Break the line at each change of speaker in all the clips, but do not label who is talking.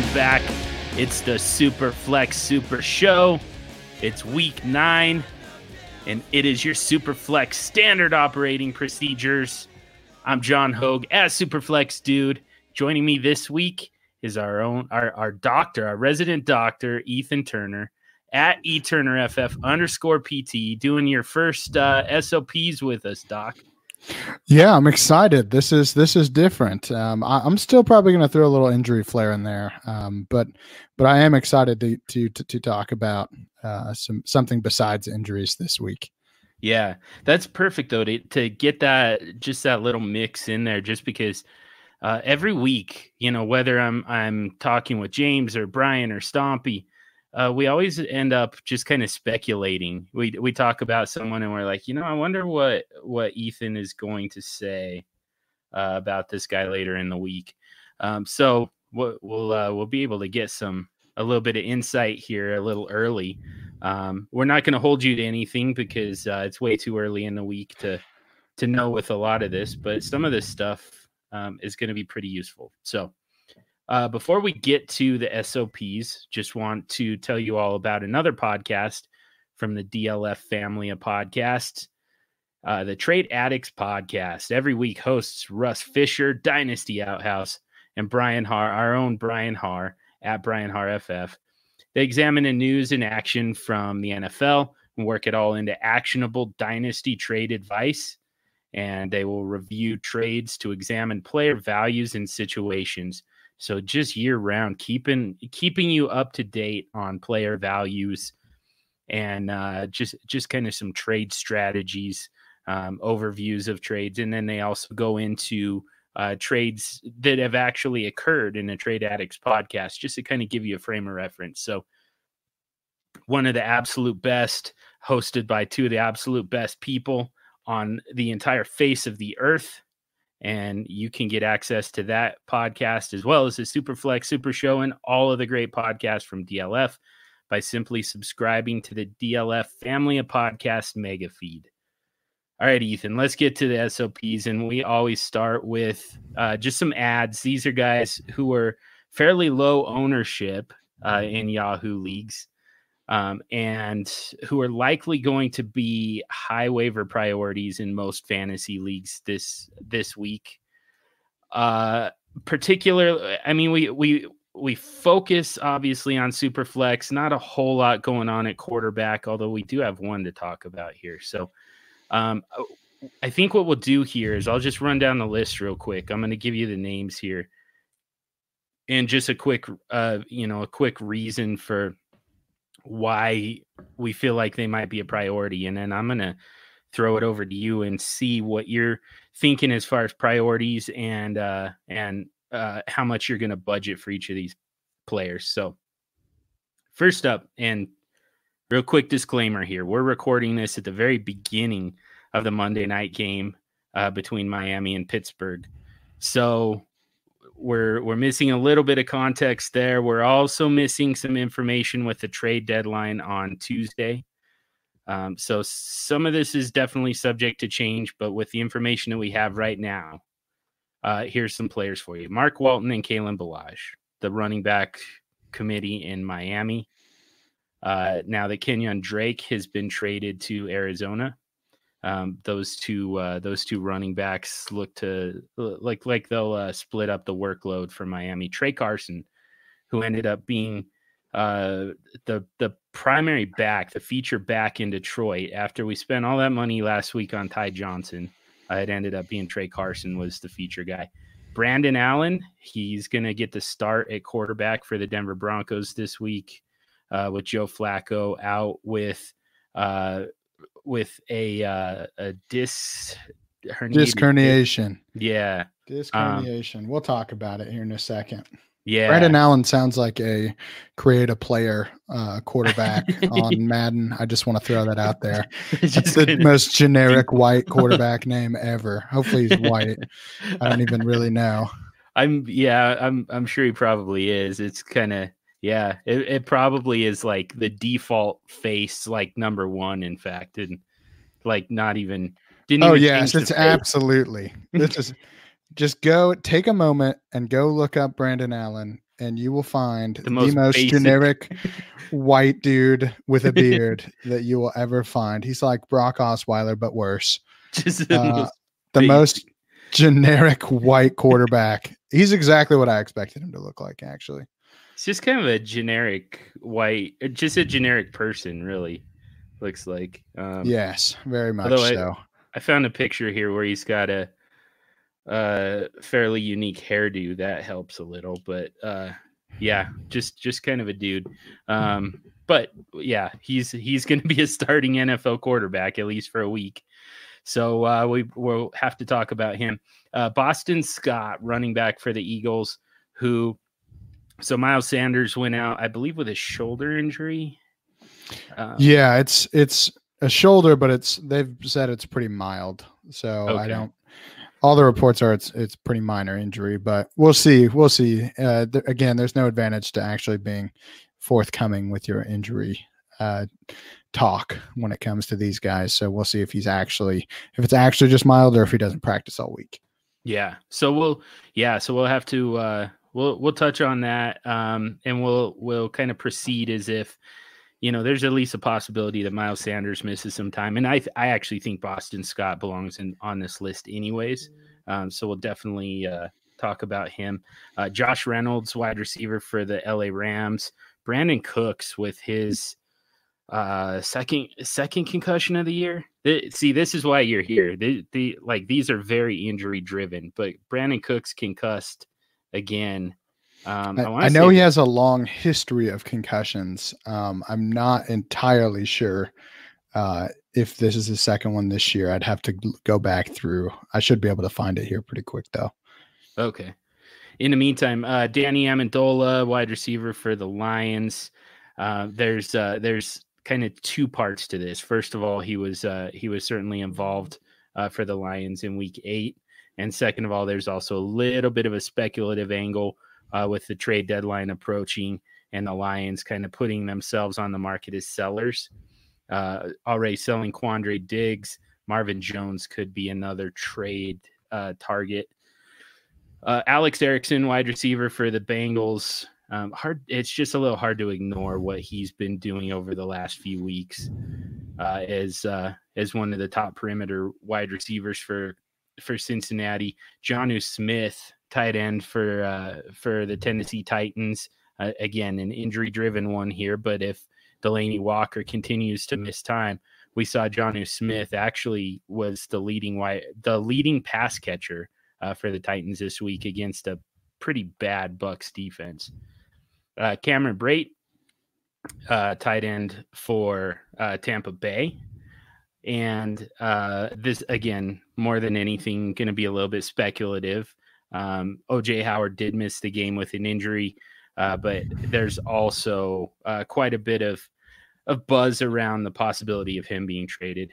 Welcome back. It's the Super Flex Super Show. It's week nine, and it is your Super Flex standard operating procedures. I'm John Hogue as Super Flex Dude. Joining me this week is our own our, our doctor, our resident doctor, Ethan Turner at eTurnerFF underscore PT, doing your first uh, SOPs with us, Doc.
Yeah, I'm excited. This is this is different. Um, I, am still probably going to throw a little injury flair in there, um, but but I am excited to to to, to talk about uh, some something besides injuries this week.
Yeah, that's perfect though to to get that just that little mix in there, just because uh, every week, you know, whether I'm I'm talking with James or Brian or Stompy, uh, we always end up just kind of speculating. We we talk about someone and we're like, you know, I wonder what what Ethan is going to say uh, about this guy later in the week. Um, so we'll we'll, uh, we'll be able to get some a little bit of insight here a little early. Um, we're not going to hold you to anything because uh, it's way too early in the week to to know with a lot of this, but some of this stuff um, is going to be pretty useful. So uh, before we get to the SOPs, just want to tell you all about another podcast from the DLF family of podcasts. Uh, the Trade Addicts podcast every week hosts Russ Fisher, Dynasty Outhouse, and Brian Harr, our own Brian Harr at Brian Harr FF. They examine the news and action from the NFL and work it all into actionable dynasty trade advice. And they will review trades to examine player values and situations so just year round, keeping keeping you up to date on player values and uh, just just kind of some trade strategies, um, overviews of trades, and then they also go into uh, trades that have actually occurred in a Trade Addicts podcast, just to kind of give you a frame of reference. So one of the absolute best, hosted by two of the absolute best people on the entire face of the earth and you can get access to that podcast as well as the Superflex Super Show and all of the great podcasts from DLF by simply subscribing to the DLF family of podcast mega feed. All right, Ethan, let's get to the SOPs. And we always start with uh, just some ads. These are guys who are fairly low ownership uh, in Yahoo leagues um, and who are likely going to be high waiver priorities in most fantasy leagues this this week. Uh, particularly, I mean, we we we focus obviously on Superflex. Not a whole lot going on at quarterback, although we do have one to talk about here. So, um, I think what we'll do here is I'll just run down the list real quick. I'm going to give you the names here, and just a quick, uh, you know, a quick reason for why we feel like they might be a priority. And then I'm going to throw it over to you and see what you're thinking as far as priorities and, uh, and, uh, how much you're going to budget for each of these players. So, first up, and real quick disclaimer here we're recording this at the very beginning of the Monday night game uh, between Miami and Pittsburgh. So, we're we're missing a little bit of context there. We're also missing some information with the trade deadline on Tuesday. Um, so some of this is definitely subject to change, but with the information that we have right now, uh, here's some players for you: Mark Walton and Kalen Ballage, the running back committee in Miami. Uh, now that Kenyan Drake has been traded to Arizona, um, those two uh, those two running backs look to like like they'll uh, split up the workload for Miami. Tra Carson, who ended up being uh, the the primary back, the feature back in Detroit after we spent all that money last week on Ty Johnson. Uh, it ended up being Tra Carson was the feature guy. Brandon Allen, he's going to get the start at quarterback for the Denver Broncos this week uh, with Joe Flacco out with uh, with a uh, a disc
disc herniation.
Yeah,
disc herniation. Um, we'll talk about it here in a second.
Yeah,
Brandon Allen sounds like a create a player uh, quarterback on Madden. I just want to throw that out there. It's the gonna... most generic white quarterback name ever. Hopefully he's white. I don't even really know.
I'm yeah, I'm I'm sure he probably is. It's kind of yeah, it, it probably is like the default face, like number one, in fact, and like not even
didn't. Oh yes, it's absolutely. This is just go take a moment and go look up Brandon Allen and you will find
The
the
most
most, generic white dude with a beard that you will ever find. He's like Brock Osweiler, but worse.
Just the
Uh,
most
The most generic white quarterback. He's exactly what I expected him to look like, actually.
It's just kind of a generic white, just a generic person, really. Looks like. Um,
yes, very much
although I-
so.
I found a picture here where he's got a, uh fairly unique hairdo that helps a little, but uh, yeah, just just kind of a dude. Um, but yeah, he's he's going to be a starting NFL quarterback at least for a week. So uh, we will have to talk about him. Uh, Boston Scott, running back for the Eagles, who so Miles Sanders went out, I believe, with a shoulder injury. Um,
Yeah, it's it's a shoulder, but it's they've said it's pretty mild. So I don't. All the reports are it's it's pretty minor injury, but we'll see. We'll see. Uh, th- again, there's no advantage to actually being forthcoming with your injury uh, talk when it comes to these guys. So we'll see if he's actually if it's actually just mild or if he doesn't practice all week.
Yeah. So we'll yeah, so we'll have to uh we'll we'll touch on that um and we'll we'll kind of proceed as if you know there's at least a possibility that Miles Sanders misses some time and I I actually think Boston Scott belongs in on this list anyways. Um so we'll definitely uh talk about him. Uh Josh Reynolds wide receiver for the LA Rams. Brandin Cooks with his uh second second concussion of the year Th- see this is why you're here the, the like these are very injury driven but brandin cooks concussed again um
I,
wanna
I know he has a long history of concussions. Um, I'm not entirely sure uh, if this is the second one this year. I'd have to go back through. I should be able to find it here pretty quick though.
Okay. In the meantime, uh, Danny Amendola, wide receiver for the Lions. Uh, there's uh, there's kind of two parts to this. First of all, he was uh, he was certainly involved uh, for the Lions in Week Eight, and second of all, there's also a little bit of a speculative angle uh, with the trade deadline approaching and the Lions kind of putting themselves on the market as sellers. Uh, already selling Quandre Diggs, Marvin Jones could be another trade uh, target. Uh, Alex Erickson, wide receiver for the Bengals. Um, hard. It's just a little hard to ignore what he's been doing over the last few weeks uh, as uh, as one of the top perimeter wide receivers for for Cincinnati. Jonnu Smith, tight end for uh, for the Tennessee Titans. Uh, again, an injury driven one here, but if Delanie Walker continues to miss time, we saw Jonnu Smith actually was the leading wide, the leading pass catcher uh, for the Titans this week against a pretty bad Bucks defense. Uh, Cameron Brate, uh, tight end for uh, Tampa Bay. And uh, this, again, more than anything, going to be a little bit speculative. Um, OJ Howard did miss the game with an injury, uh, but there's also uh, quite a bit of, of buzz around the possibility of him being traded.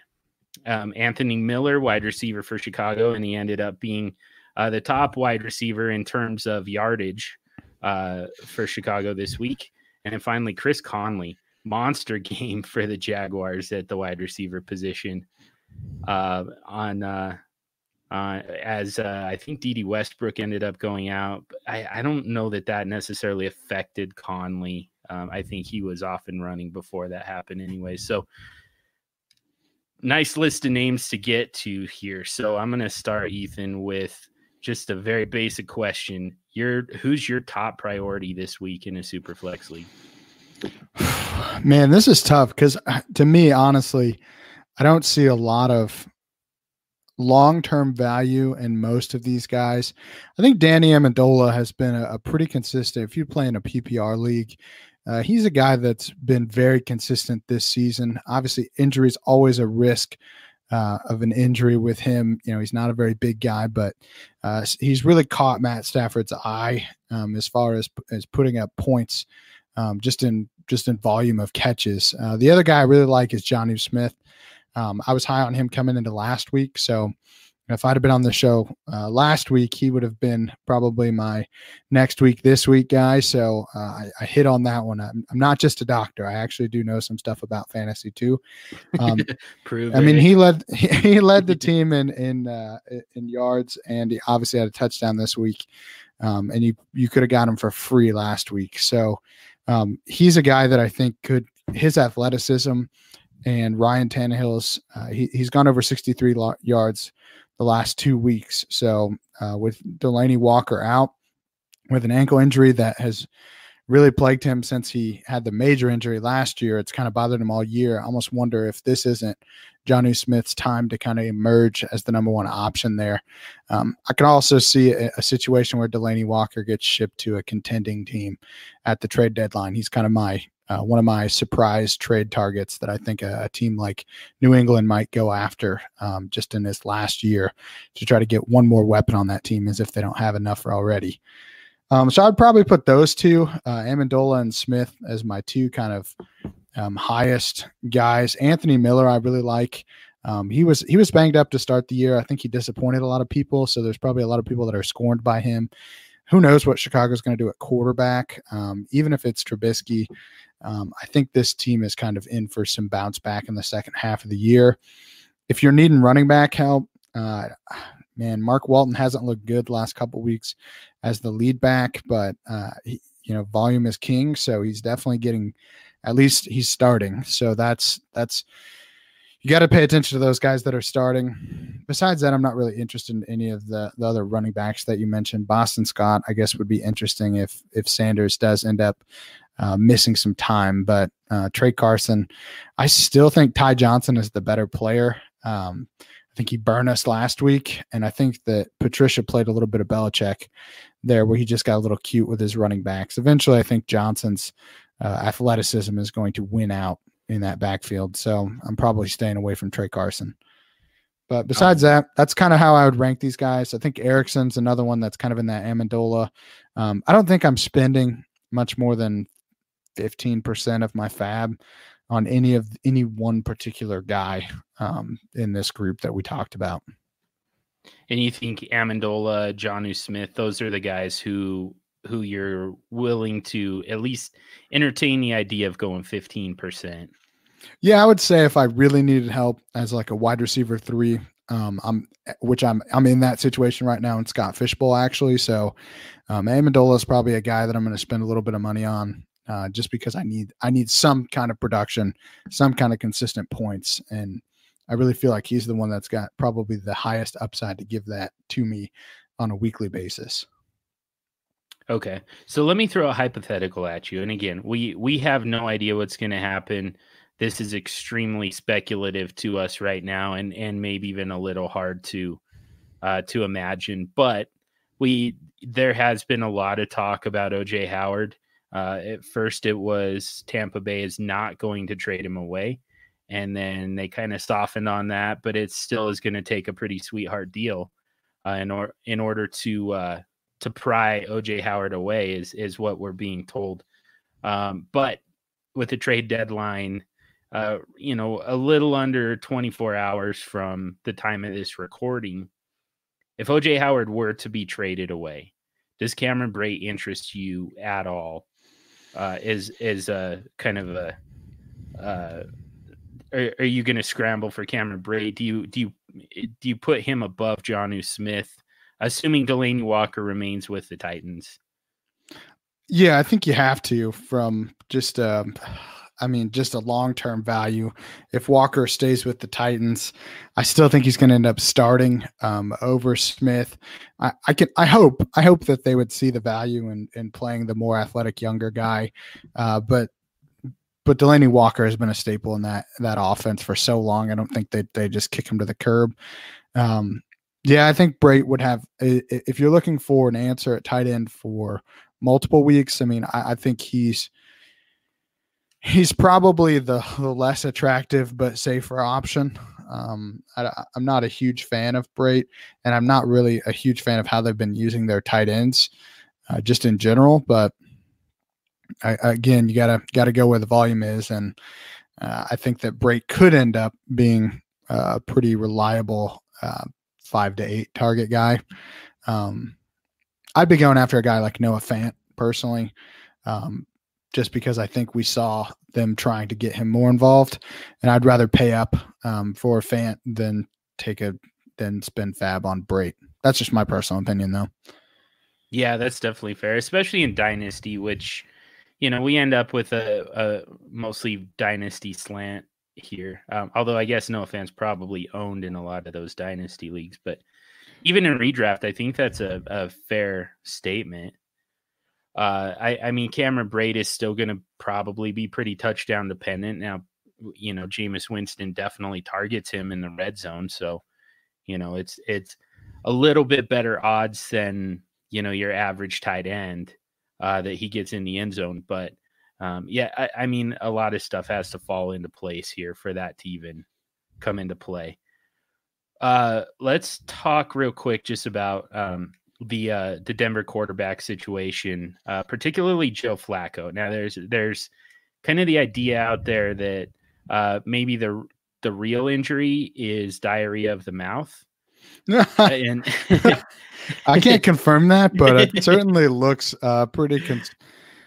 Um, Anthony Miller, wide receiver for Chicago, and he ended up being uh, the top wide receiver in terms of yardage uh, for Chicago this week. And then finally, Chris Conley, monster game for the Jaguars at the wide receiver position. Uh, on uh, uh, as uh, I think Dede Westbrook ended up going out. I, I don't know that that necessarily affected Conley. Um, I think he was off and running before that happened anyway. So nice list of names to get to here. So I'm going to start Ethan with just a very basic question. Your who's your top priority this week in a super flex league?
Man, this is tough because to me, honestly, I don't see a lot of long term value in most of these guys. I think Danny Amendola has been a, a pretty consistent. If you play in a PPR league, uh, he's a guy that's been very consistent this season. Obviously, injury is always a risk uh, of an injury with him. You know, he's not a very big guy, but uh, he's really caught Matt Stafford's eye um, as far as as putting up points um, just in just in volume of catches. Uh, the other guy I really like is Jonnu Smith. Um, I was high on him coming into last week, so if I'd have been on the show uh, last week, he would have been probably my next week, this week guy. So uh, I, I, hit on that one. I'm, I'm, not just a doctor; I actually do know some stuff about fantasy too.
Um,
I mean, he led he, he led the team in in uh, in yards, and he obviously had a touchdown this week. um, and you you could have got him for free last week. So um, he's a guy that I think could his athleticism and Ryan Tannehill's uh, he, he's gone over 63 lo- yards the last two weeks. So uh, with Delanie Walker out with an ankle injury that has really plagued him since he had the major injury last year. It's kind of bothered him all year. I almost wonder if this isn't Jonnu Smith's time to kind of emerge as the number one option there. Um, I can also see a, a, situation where Delanie Walker gets shipped to a contending team at the trade deadline. He's kind of my uh, one of my surprise trade targets that I think a, a team like New England might go after um, just in this last year to try to get one more weapon on that team as if they don't have enough already. Um, so I'd probably put those two, uh, Amendola and Smith, as my two kind of um, highest guys. Anthony Miller, I really like. Um, he was he was banged up to start the year. I think he disappointed a lot of people. So there's probably a lot of people that are scorned by him. Who knows what Chicago's going to do at quarterback? Um, even if it's Trubisky, um, I think this team is kind of in for some bounce back in the second half of the year. If you're needing running back help, uh, man, Mark Walton hasn't looked good last couple weeks as the lead back, but uh, he, you know, volume is king, so he's definitely getting. At least he's starting, so that's that's you got to pay attention to those guys that are starting. Besides that, I'm not really interested in any of the, the other running backs that you mentioned. Boston Scott, I guess, would be interesting if if Sanders does end up uh, missing some time. But uh, Tra Carson, I still think Ty Johnson is the better player. Um, I think he burned us last week, and I think that Patricia played a little bit of Belichick there, where he just got a little cute with his running backs. Eventually, I think Johnson's uh, athleticism is going to win out in that backfield. So I'm probably staying away from Tra Carson. But besides that, that's kind of how I would rank these guys. I think Erickson's another one that's kind of in that Amendola. Um, I don't think I'm spending much more than 15% of my FAAB on any of any one particular guy um, in this group that we talked about.
And you think Amendola, Jonnu Smith, those are the guys who who you're willing to at least entertain the idea of going 15%.
Yeah, I would say if I really needed help as like a wide receiver three, um, I'm which I'm I'm in that situation right now in Scott Fish Bowl actually. So um, Amendola is probably a guy that I'm going to spend a little bit of money on uh, just because I need I need some kind of production, some kind of consistent points, and I really feel like he's the one that's got probably the highest upside to give that to me on a weekly basis.
Okay, so let me throw a hypothetical at you, and again, we we have no idea what's going to happen. This is extremely speculative to us right now, and and maybe even a little hard to uh, to imagine. But we there has been a lot of talk about OJ Howard uh, at first, it was Tampa Bay is not going to trade him away. And then they kind of softened on that, but it still is going to take a pretty sweetheart deal uh, in, or, in order to uh, to pry OJ Howard away, is, is what we're being told. Um, but with the trade deadline, uh, you know, a little under 24 hours from the time of this recording, if OJ Howard were to be traded away, does Cameron Brate interest you at all? uh, is is a kind of a uh, are, are you going to scramble for Cameron Brate? Do you do you do you put him above Jonnu Smith, assuming Delanie Walker remains with the Titans?
Yeah, I think you have to from just um, I mean, just a long term value. If Walker stays with the Titans, I still think he's going to end up starting um, over Smith. I, I, can, I hope, I hope that they would see the value in, in playing the more athletic younger guy. Uh, but, but Delanie Walker has been a staple in that that offense for so long. I don't think they they just kick him to the curb. Um, yeah, I think Brate would have. If you're looking for an answer at tight end for multiple weeks, I mean, I, I think he's he's probably the, the less attractive but safer option. Um, I, am not a huge fan of Brate, and I'm not really a huge fan of how they've been using their tight ends, uh, just in general. But I, again, you gotta gotta go where the volume is, and uh, I think that Brate could end up being a pretty reliable uh, five to eight target guy. Um, I'd be going after a guy like Noah Fant personally. Um, just because I think we saw them trying to get him more involved, and I'd rather pay up um, for Fant than take a than spend FAAB on Brate. That's just my personal opinion, though.
Yeah, that's definitely fair, especially in Dynasty, which, you know, we end up with a, a mostly Dynasty slant here. Um, although I guess Noah Fant, probably owned in a lot of those Dynasty leagues. But even in redraft, I think that's a, a fair statement. Uh, I, I mean, Cameron Brate is still going to probably be pretty touchdown dependent. Now, you know, Jameis Winston definitely targets him in the red zone. So, you know, it's, it's a little bit better odds than, you know, your average tight end uh, that he gets in the end zone. But um, yeah, I, I mean, a lot of stuff has to fall into place here for that to even come into play. Uh, let's talk real quick just about um, the uh, the Denver quarterback situation, uh, particularly Joe Flacco. Now, there's there's kind of the idea out there that uh, maybe the the real injury is diarrhea of the mouth.
and I can't confirm that, but it certainly looks uh, pretty.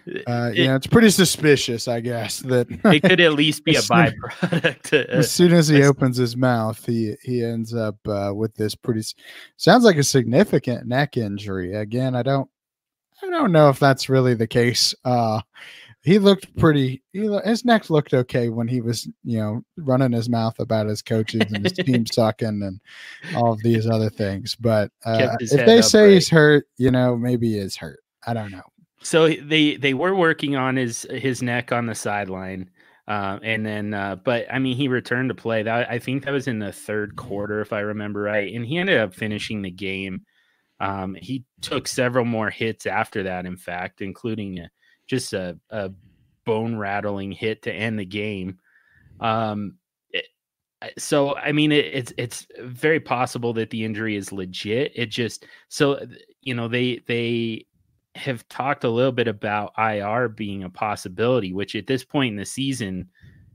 Uh, it, yeah, it's pretty suspicious, I guess. That
it could at least be a byproduct.
as soon as he opens his mouth, he he ends up uh, with this pretty. Sounds like a significant neck injury. Again, I don't, I don't know if that's really the case. Uh, he looked pretty. He, his neck looked okay when he was, you know, running his mouth about his coaches and his team sucking and all of these other things. But uh, if they say right. he's hurt, you know, maybe he is hurt. I don't know.
So they they were working on his his neck on the sideline. Uh, and then, uh, but I mean, he returned to play. That I think that was in the third quarter, if I remember right, and he ended up finishing the game. Um, he took several more hits after that, in fact, including a, just a, a bone rattling hit to end the game. Um, it, so I mean, it, it's it's very possible that the injury is legit. It just so you know they they have talked a little bit about IR being a possibility, which at this point in the season,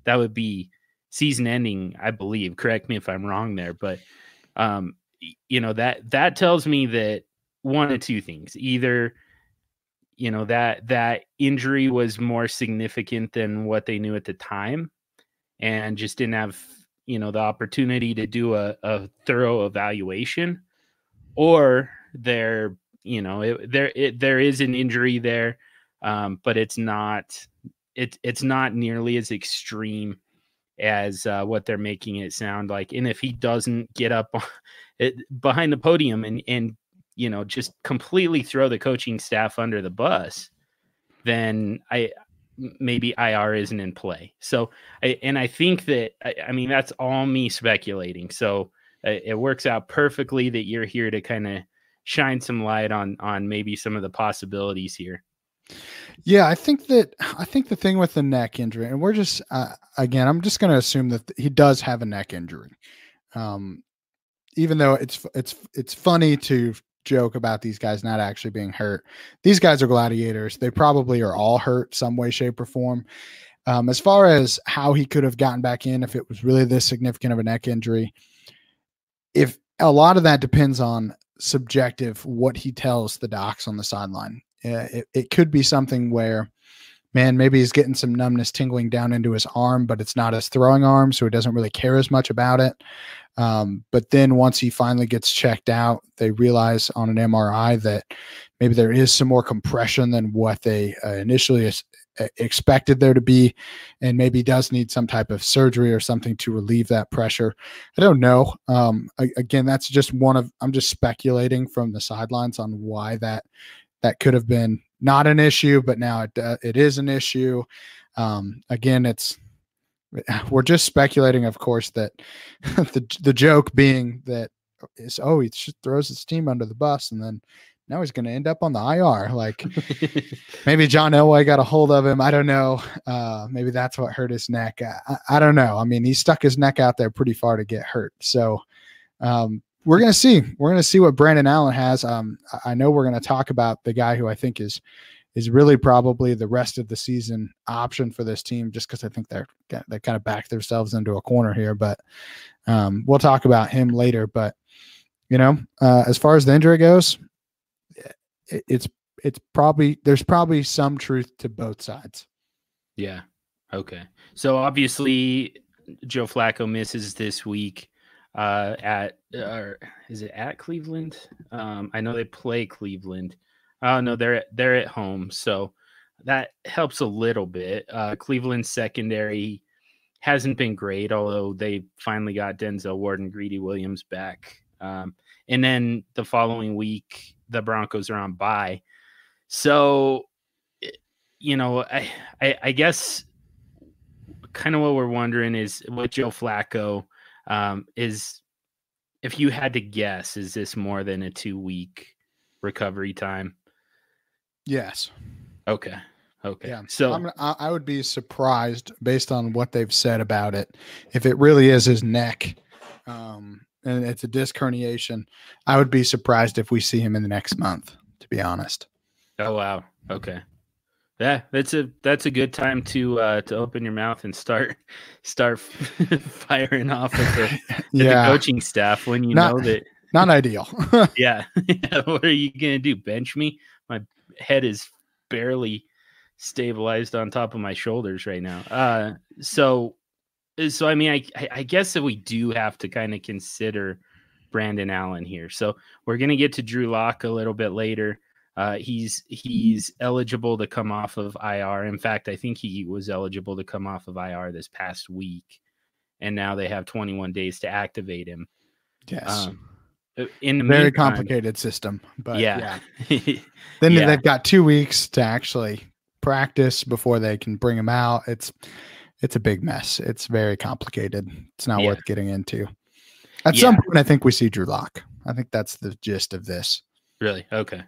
that would be season ending, I believe. Correct me if I'm wrong there, but um, you know that that tells me that one of two things: either you know that that injury was more significant than what they knew at the time, and just didn't have you know the opportunity to do a, a thorough evaluation, or they're you know it, there it, there is an injury there um, but it's not it, it's not nearly as extreme as uh, what they're making it sound like. And if he doesn't get up it, behind the podium and and you know just completely throw the coaching staff under the bus then i maybe ir isn't in play. So I, and i think that I, I mean that's all me speculating. So uh, it works out perfectly that you're here to kind of shine some light on on maybe some of the possibilities here.
Yeah, I think that I think the thing with the neck injury, and we're just uh, again, I'm just going to assume that he does have a neck injury. Um, even though it's it's it's funny to joke about these guys not actually being hurt. These guys are gladiators. They probably are all hurt some way, shape, or form. Um, as far as how he could have gotten back in if it was really this significant of a neck injury, if a lot of that depends on subjective what he tells the docs on the sideline. Uh, it, it could be something where, man, maybe he's getting some numbness tingling down into his arm, but it's not his throwing arm, so he doesn't really care as much about it. Um, but then once he finally gets checked out, they realize on an MRI that maybe there is some more compression than what they uh, initially expected there to be and maybe does need some type of surgery or something to relieve that pressure. I don't know um, again that's just one of i'm just speculating from the sidelines on why that that could have been not an issue but now it, uh, it is an issue. Um, again it's we're just speculating of course that the the joke being that is oh he just throws his team under the bus and then now he's going to end up on the IR. Like maybe John Elway got a hold of him. I don't know. Uh, maybe that's what hurt his neck. I, I, don't know. I mean, he stuck his neck out there pretty far to get hurt. So um, we're going to see. We're going to see what Brandon Allen has. Um, I know we're going to talk about the guy who I think is is really probably the rest of the season option for this team, just because I think they're they kind of backed themselves into a corner here. But um, we'll talk about him later. But you know, uh, as far as the injury goes, it's it's probably there's probably some truth to both sides.
Yeah. Okay. So obviously Joe Flacco misses this week uh at or is it at Cleveland? Um I know they play Cleveland. Oh no, they're they're at home, so that helps a little bit. Uh, Cleveland secondary hasn't been great, although they finally got Denzel Ward and Greedy Williams back. Um, and then the following week, the Broncos are on bye. So, eh, you know, I, I, I guess kind of what we're wondering is with Joe Flacco um, is if you had to guess, is this more than a two week recovery time?
Yes.
Okay. Okay.
Yeah.
So
I'm, I I would be surprised based on what they've said about it. If it really is his neck, um, and it's a disc herniation, I would be surprised if we see him in the next month. To be honest.
Oh wow. Okay. Yeah, that's a that's a good time to uh to open your mouth and start start firing off at the, at
yeah.
the coaching staff when you
Not-
know that
Not ideal.
yeah. what are you gonna do? Bench me? My head is barely stabilized on top of my shoulders right now. Uh so so I mean I I- guess that we do have to kind of consider Brandon Allen here. So we're gonna get to Drew Lock a little bit later. Uh, he's he's eligible to come off of IR. In fact, I think he was eligible to come off of IR this past week, and now they have 21 days to activate him.
yes.
Um, uh, in the
Very
meantime-
complicated system, but
yeah,
yeah. Then
Yeah.
they've got two weeks to actually practice before they can bring him out. It's it's a big mess. It's very complicated. It's not
Yeah.
worth getting into. At
Yeah.
some point, I think we see Drew Lock. I think that's the gist of this.
really okay,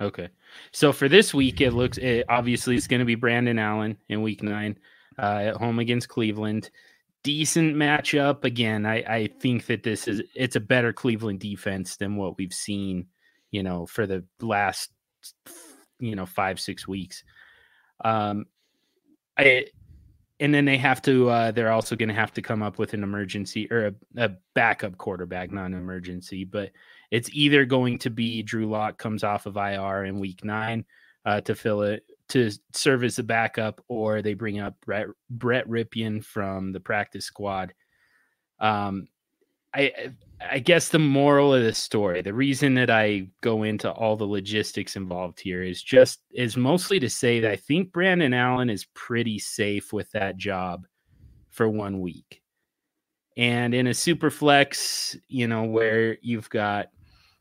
okay. So for this week, it looks it, obviously it's going to be Brandon Allen in Week Nine uh, at home against Cleveland. Decent matchup again. I I think that this is it's a better Cleveland defense than what we've seen, you know, for the last you know five six weeks. Um, I and then they have to. Uh, they're also going to have to come up with an emergency or a, a backup quarterback, not an emergency, but it's either going to be Drew Lock comes off of IR in Week Nine uh, to fill it to serve as a backup, or they bring up Brett, Brett from the practice squad. Um, I I guess the moral of the story, the reason that I go into all the logistics involved here is just is mostly to say that I think Brandon Allen is pretty safe with that job for one week. And in a super flex, you know, where you've got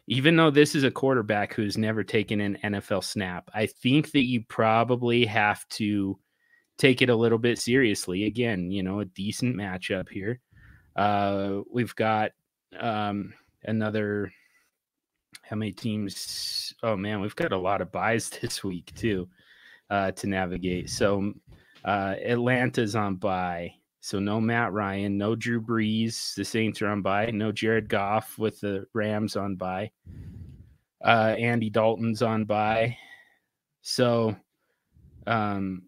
even though this is a quarterback who's never taken an NFL snap, I think that you probably have to take it a little bit seriously. Again, you know, a decent matchup here. Uh, we've got um, another. How many teams? Oh man, we've got a lot of byes this week too uh, to navigate. So uh, Atlanta's on bye. So no Matt Ryan, no Drew Brees. The Saints are on bye. No Jared Goff with the Rams on bye. Uh, Andy Dalton's on bye. So, um,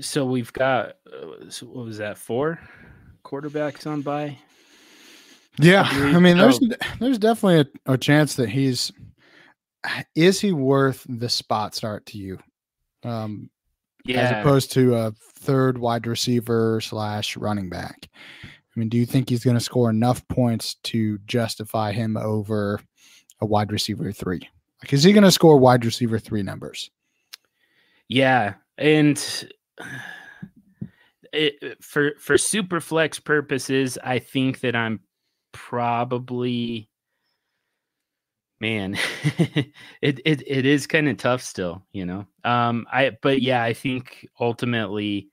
so we've got uh, so what was that? Four quarterbacks on bye.
Yeah, I mean, there's there's definitely a, a chance that he's is he worth the spot start to you, um,
yeah.
as opposed to a third wide receiver slash running back. I mean, do you think he's going to score enough points to justify him over a wide receiver three? Like, is he going to score wide receiver three numbers?
Yeah, and it, for for super flex purposes, I think that I'm probably man, it it it is kind of tough still, you know. Um, I but yeah, I think ultimately,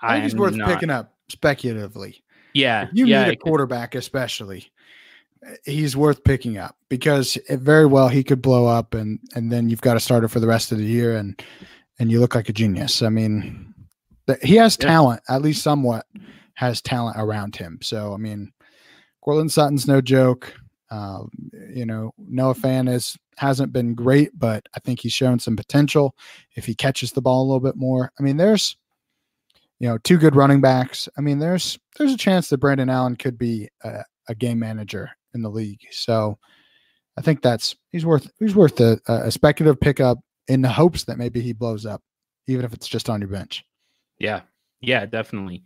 I think he's
I'm
worth
not-
picking up speculatively.
Yeah,
If you
yeah,
need a quarterback, especially, uh, he's worth picking up because it very well he could blow up, and and then you've got a starter for the rest of the year, and and you look like a genius. I mean, he has
Yeah.
talent, at least somewhat has talent around him. So I mean, Courtland Sutton's no joke. Uh, you know, Noah Fan is hasn't been great, but I think he's shown some potential if he catches the ball a little bit more. I mean, there's you know, two good running backs. I mean, there's there's a chance that Brandon Allen could be a, a game manager in the league. So I think that's he's worth he's worth a, a speculative pickup in the hopes that maybe he blows up, even if it's just on your bench.
Yeah, yeah, definitely.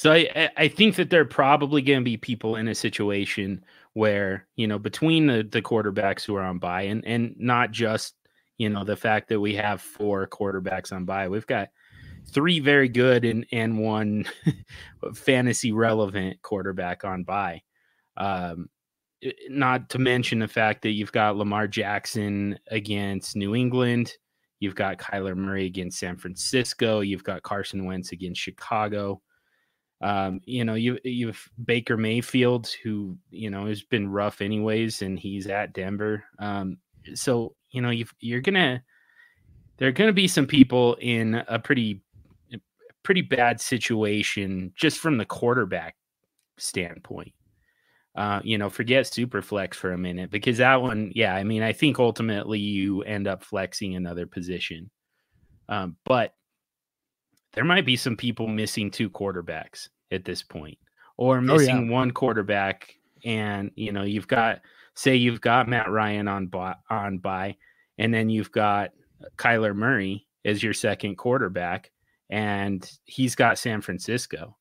So I, I think that there are probably going to be people in a situation where, you know, between the, the quarterbacks who are on bye and, and not just, you know, the fact that we have four quarterbacks on bye, we've got three very good and, and one fantasy relevant quarterback on bye. Um, not to mention the fact that you've got Lamar Jackson against New England. You've got Kyler Murray against San Francisco. You've got Carson Wentz against Chicago. Um, you know, you you've Baker Mayfield, who you know has been rough anyways, and he's at Denver. Um, so you know, you you're gonna there are gonna be some people in a pretty pretty bad situation just from the quarterback standpoint. Uh, you know, forget super flex for a minute because that one, yeah, I mean, I think ultimately you end up flexing another position. Um, but there might be some people missing two quarterbacks at this point or missing oh, yeah. one quarterback and you know you've got say you've got Matt Ryan on bye, on bye and then you've got Kyler Murray as your second quarterback and he's got San Francisco.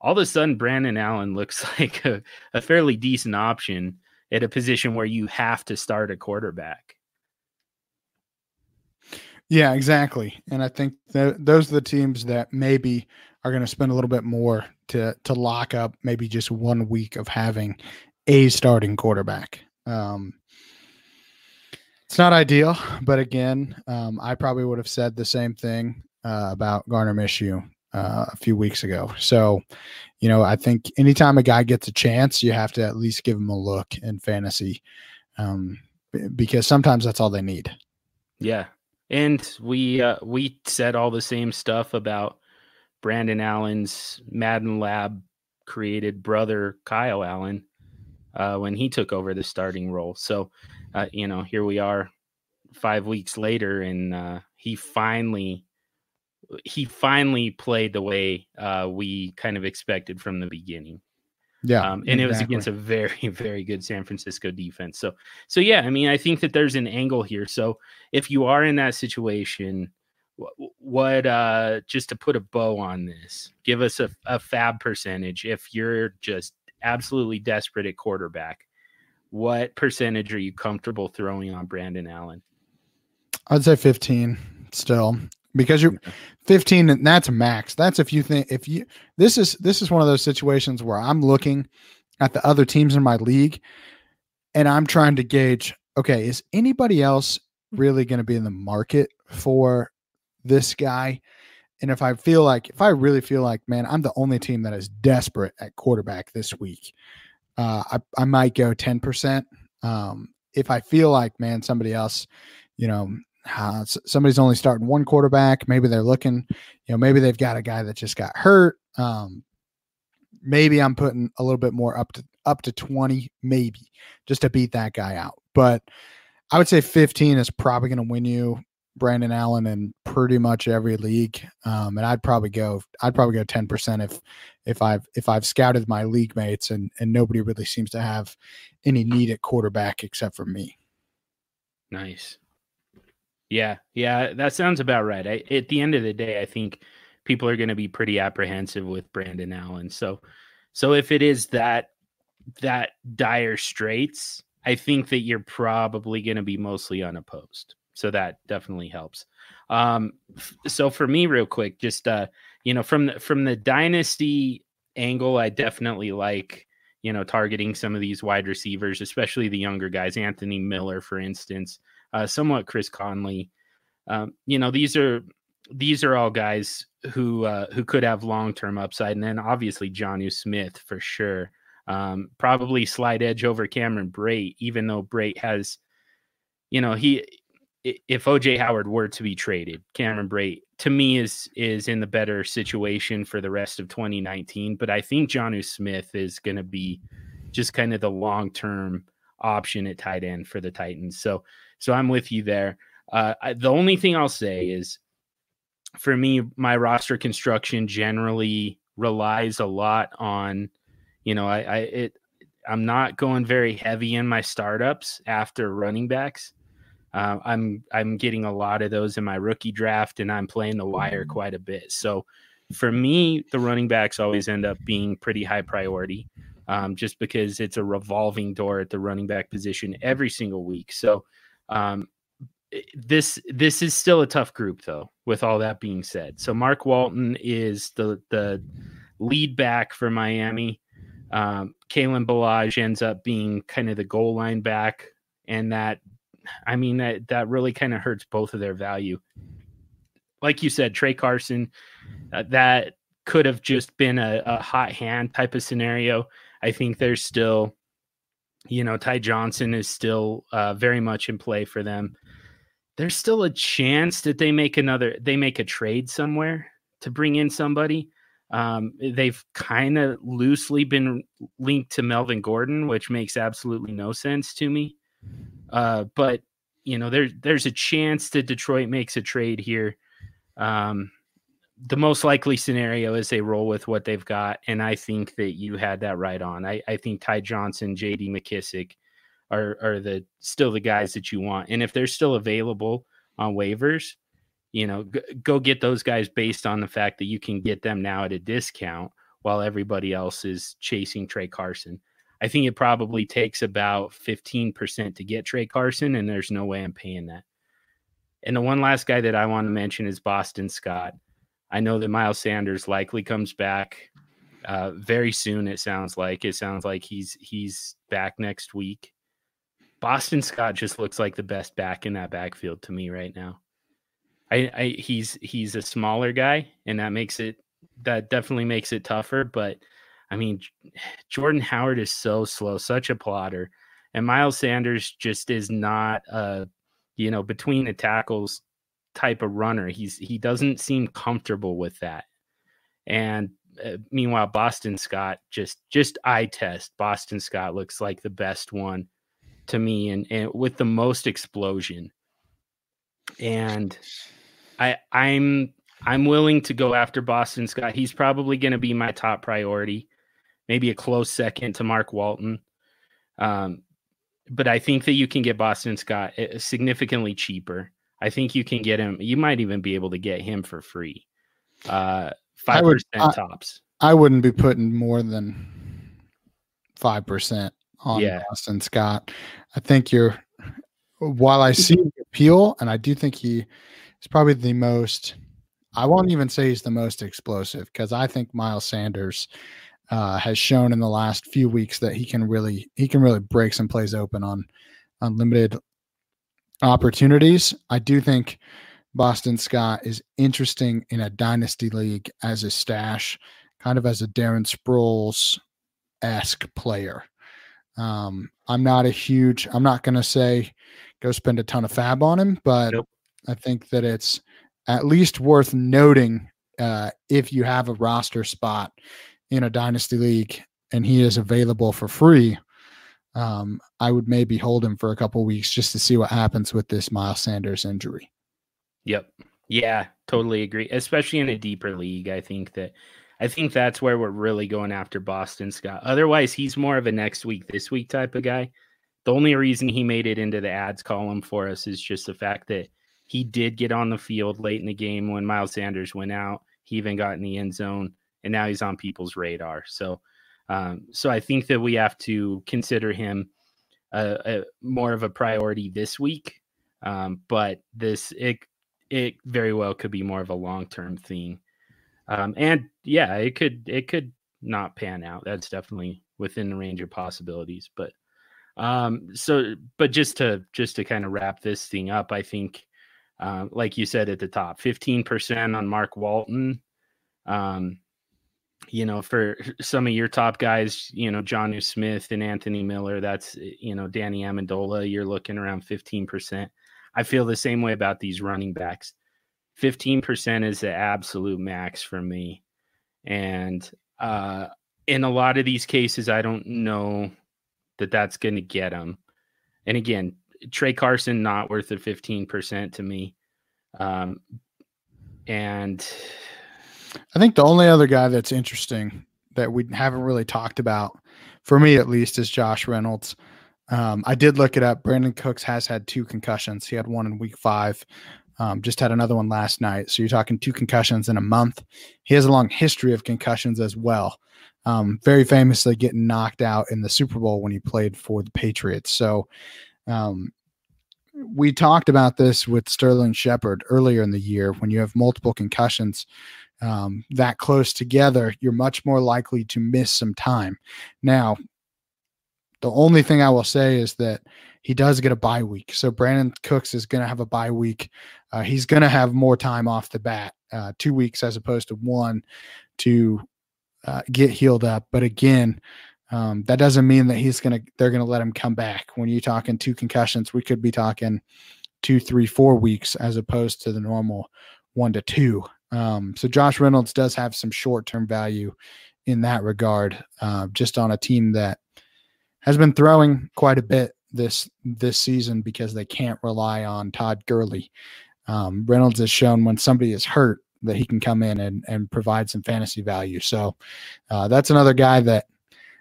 All of a sudden Brandon Allen looks like a, a fairly decent option at a position where you have to start a quarterback.
Yeah, exactly. And I think that those are the teams that maybe are going to spend a little bit more to to lock up maybe just one week of having a starting quarterback. Um, it's not ideal, but again, um, I probably would have said the same thing uh, about Gardner Minshew uh, a few weeks ago. So, you know, I think anytime a guy gets a chance, you have to at least give him a look in fantasy, um, because sometimes that's all they need.
Yeah, and we uh, we said all the same stuff about Brandon Allen's Madden Lab created brother Kyle Allen uh, when he took over the starting role. So, uh, you know, here we are, five weeks later, and uh, he finally he finally played the way uh, we kind of expected from the beginning.
Yeah,
um, and exactly. it was against a very, very good San Francisco defense. So, so yeah, I mean, I think that there's an angle here. So, if you are in that situation, what uh, just to put a bow on this, give us a, a FAAB percentage. If you're just absolutely desperate at quarterback, what percentage are you comfortable throwing on Brandon Allen?
I'd say 15 still because you're 15 and that's max. That's if you think if you this is this is one of those situations where i'm looking at the other teams in my league and i'm trying to gauge okay is anybody else really going to be in the market for this guy? And if i feel like if i really feel like man i'm the only team that is desperate at quarterback this week uh, I, I might go 10% um, if i feel like man somebody else you know uh, somebody's only starting one quarterback. Maybe they're looking, you know, maybe they've got a guy that just got hurt. Um, maybe I'm putting a little bit more up to up to 20, maybe just to beat that guy out. But I would say 15 is probably going to win you Brandon Allen in pretty much every league. Um, and I'd probably go, I'd probably go 10% if, if I've, if I've scouted my league mates and, and nobody really seems to have any need at quarterback except for me.
Nice. Yeah, yeah, that sounds about right. I, at the end of the day, I think people are going to be pretty apprehensive with Brandon Allen. So, so if it is that that dire straits, I think that you're probably going to be mostly unopposed. So that definitely helps. Um, so for me, real quick, just uh, you know, from the, from the dynasty angle, I definitely like you know targeting some of these wide receivers, especially the younger guys. Anthony Miller, for instance uh, somewhat Chris Conley. Um, you know, these are these are all guys who uh, who could have long term upside, and then obviously Jonnu Smith for sure. Um, probably slide edge over Cameron Brate, even though Brate has, you know, he if OJ Howard were to be traded, Cameron Brate to me is is in the better situation for the rest of 2019. But I think Jonnu Smith is going to be just kind of the long term option at tight end for the Titans. So so I'm with you there. Uh, I, the only thing I'll say is, for me, my roster construction generally relies a lot on, you know, I, I it I'm not going very heavy in my startups after running backs. Uh, I'm I'm getting a lot of those in my rookie draft, and I'm playing the wire quite a bit. So, for me, the running backs always end up being pretty high priority, um, just because it's a revolving door at the running back position every single week. So um, this this is still a tough group, though. With all that being said, so Mark Walton is the the lead back for Miami. Um, Kalen Ballage ends up being kind of the goal line back, and that, I mean, that that really kind of hurts both of their value. Like you said, Tra Carson, uh, that could have just been a, a hot hand type of scenario. I think there's still, you know, Ty Johnson is still uh, very much in play for them. There's still a chance that they make another, they make a trade somewhere to bring in somebody. Um, they've kind of loosely been linked to Melvin Gordon, which makes absolutely no sense to me. Uh, but you know, there's there's a chance that Detroit makes a trade here. Um, the most likely scenario is they roll with what they've got, and I think that you had that right on. I, I think Ty Johnson, J.D. McKissic are are the still the guys that you want, and if they're still available on waivers, you know, go get those guys based on the fact that you can get them now at a discount while everybody else is chasing Tra Carson. I think it probably takes about 15% to get Tra Carson, and there's no way I'm paying that. And the one last guy that I want to mention is Boston Scott. I know that Miles Sanders likely comes back uh, very soon. It sounds like it sounds like he's he's back next week. Boston Scott just looks like the best back in that backfield to me right now. I, I he's he's a smaller guy, and that makes it that definitely makes it tougher. But I mean, Jordan Howard is so slow, such a plotter, and Miles Sanders just is not a you know between the tackles type of runner. He's he doesn't seem comfortable with that. And uh, meanwhile, Boston Scott just just eye test. Boston Scott looks like the best one to me, and, and with the most explosion. And I I'm I'm willing to go after Boston Scott. He's probably going to be my top priority, maybe a close second to Mark Walton. Um, but I think that you can get Boston Scott eh, significantly cheaper. I think you can get him. You might even be able to get him for free. Uh, five percent tops.
I wouldn't be putting more than five percent on yeah. Boston Scott. I think you're. While I see the appeal, and I do think he He's probably the most. I won't even say he's the most explosive because I think Miles Sanders uh, has shown in the last few weeks that he can really he can really break some plays open on unlimited opportunities. I do think Boston Scott is interesting in a dynasty league as a stash, kind of as a Darren Sproles esque player. Um, I'm not a huge. I'm not going to say go spend a ton of FAAB on him, but nope. I think that it's at least worth noting uh, if you have a roster spot in a dynasty league and he is available for free. Um, I would maybe hold him for a couple weeks just to see what happens with this Miles Sanders injury.
Yep. Yeah, totally agree. Especially in a deeper league, I think that I think that's where we're really going after Boston Scott. Otherwise, he's more of a next week, this week type of guy. The only reason he made it into the ads column for us is just the fact that he did get on the field late in the game when Miles Sanders went out. He even got in the end zone, and now he's on people's radar. So, um, so I think that we have to consider him a, a more of a priority this week. Um, but this it it very well could be more of a long term thing. Um, and yeah, it could it could not pan out. That's definitely within the range of possibilities. But um, so but just to just to kind of wrap this thing up, I think uh, like you said at the top, 15% on Mark Walton. Um, you know, for some of your top guys, you know, Jonnu Smith and Anthony Miller, that's, you know, Danny Amendola, you're looking around 15%. I feel the same way about these running backs. 15% is the absolute max for me. And uh, in a lot of these cases, I don't know that that's going to get them. And again, Tra Carson not worth the 15% to me. Um, and
I think the only other guy that's interesting that we haven't really talked about, for me at least, is Josh Reynolds. Um, I did look it up. Brandin Cooks has had two concussions. He had one in week five. Um, just had another one last night. So you're talking two concussions in a month. He has a long history of concussions as well. Um, very famously getting knocked out in the Super Bowl when he played for the Patriots. So um, we talked about this with Sterling Shepard earlier in the year. When you have multiple concussions um, that close together, you're much more likely to miss some time. Now, the only thing I will say is that he does get a bye week. So Brandin Cooks is going to have a bye week. Uh, he's going to have more time off the bat, uh, two weeks as opposed to one to uh, get healed up. But again, um, that doesn't mean that he's gonna they're gonna let him come back. When you're talking two concussions, we could be talking two, three, four weeks as opposed to the normal one to two. Um, so Josh Reynolds does have some short term value in that regard, uh, just on a team that has been throwing quite a bit this this season because they can't rely on Todd Gurley. Um, Reynolds has shown when somebody is hurt that he can come in and, and provide some fantasy value. So uh, that's another guy that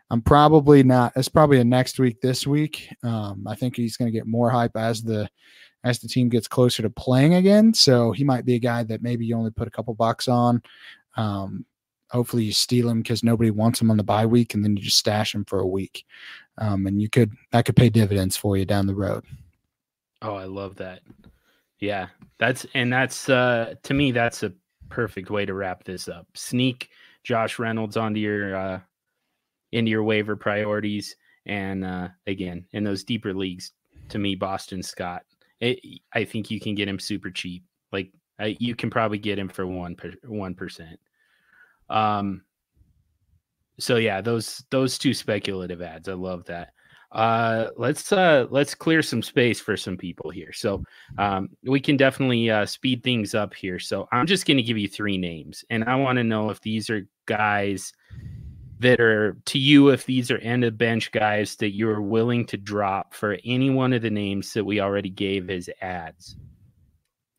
I'm probably not. It's probably a next week, this week. Um, I think he's going to get more hype as the as the team gets closer to playing again. So he might be a guy that maybe you only put a couple bucks on. Um, hopefully you steal him because nobody wants him on the bye week, and then you just stash him for a week, um, and you could that could pay dividends for you down the road.
Oh, I love that. Yeah, that's and that's uh, to me that's a perfect way to wrap this up. Sneak Josh Reynolds onto your uh, into your waiver priorities. And uh, again, in those deeper leagues, to me, Boston Scott, it, I think you can get him super cheap. Like I, you can probably get him for one one percent. Um. So yeah, those those two speculative ads, I love that. Uh, let's uh let's clear some space for some people here. So um, we can definitely uh, speed things up here. So I'm just going to give you three names, and I want to know if these are guys that are to you if these are end of bench guys that you're willing to drop for any one of the names that we already gave as ads.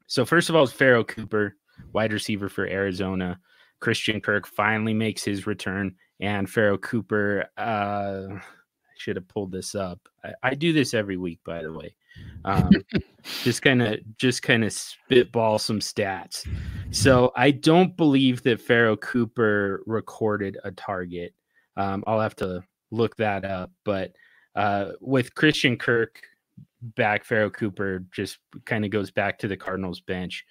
So first of all, Pharoh Cooper, wide receiver for Arizona. Christian Kirk finally makes his return, and Pharoh Cooper. Uh, I should have pulled this up. I, I do this every week, by the way. Um, just kind of, just kind of spitball some stats. So I don't believe that Pharoh Cooper recorded a target. Um, I'll have to look that up. But uh, with Christian Kirk back, Pharoh Cooper just kind of goes back to the Cardinals bench.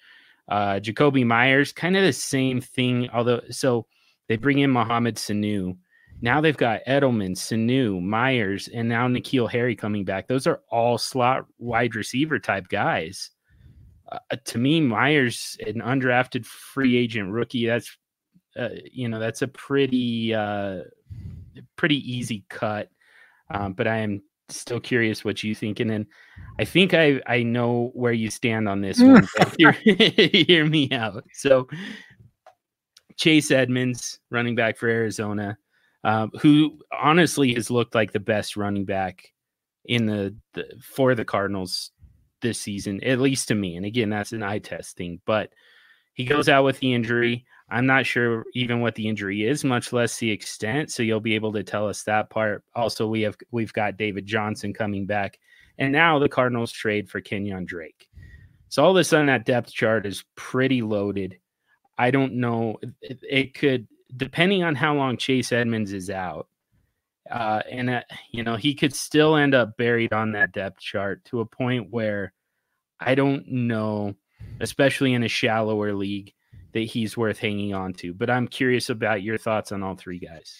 Uh, Jakobi Meyers, kind of the same thing. Although, so they bring in Mohamed Sanu. Now they've got Edelman, Sanu, Meyers, and now N'Keal Harry coming back. Those are all slot wide receiver type guys uh, to me, Meyers, an undrafted free agent rookie, that's uh, you know that's a pretty uh, pretty easy cut. Um, but I am still curious what you think, and then I think I I know where you stand on this one. hear, hear me out. So Chase Edmonds, running back for Arizona, um, who honestly has looked like the best running back in the, the for the Cardinals this season, at least to me. And again, that's an eye test thing, but he goes out with the injury. I'm not sure even what the injury is, much less the extent. So you'll be able to tell us that part. Also, we have we've got David Johnson coming back, and now the Cardinals trade for Kenyan Drake. So all of a sudden, that depth chart is pretty loaded. I don't know. It, it could, depending on how long Chase Edmonds is out, uh, and uh, you know he could still end up buried on that depth chart to a point where I don't know, especially in a shallower league, that he's worth hanging on to. But I'm curious about your thoughts on all three guys.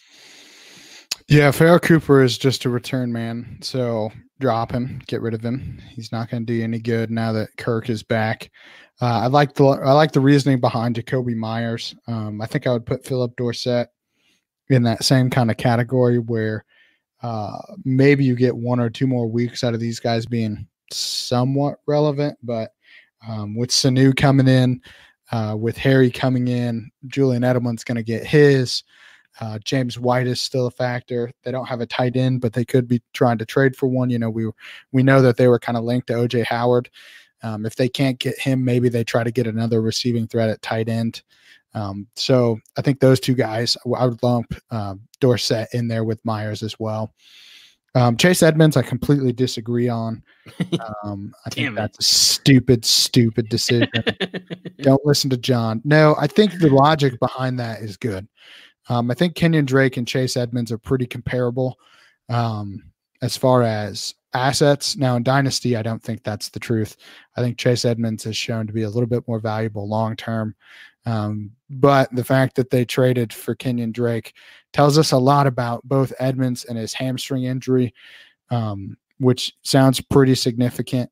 Yeah, Pharoh Cooper is just a return man, so drop him, get rid of him. He's not going to do any good now that Kirk is back. Uh, I like the I like the reasoning behind Jakobi Meyers. Um, I think I would put Phillip Dorsett in that same kind of category where uh, maybe you get one or two more weeks out of these guys being somewhat relevant. But um, with Sanu coming in, uh, with Harry coming in, Julian Edelman's going to get his. Uh, James White is still a factor. They don't have a tight end, but they could be trying to trade for one. You know, we we know that they were kind of linked to OJ Howard. Um, if they can't get him, maybe they try to get another receiving threat at tight end. Um, so I think those two guys, I would lump uh, Dorsett in there with Meyers as well. Um, Chase Edmonds, I completely disagree on. Um, I think that's a stupid, stupid decision. Don't listen to John. No, I think the logic behind that is good. Um, I think Kenyan Drake and Chase Edmonds are pretty comparable um, as far as assets. Now, in Dynasty, I don't think that's the truth. I think Chase Edmonds has shown to be a little bit more valuable long term. Um, but the fact that they traded for Kenyan Drake tells us a lot about both Edmonds and his hamstring injury, um, which sounds pretty significant.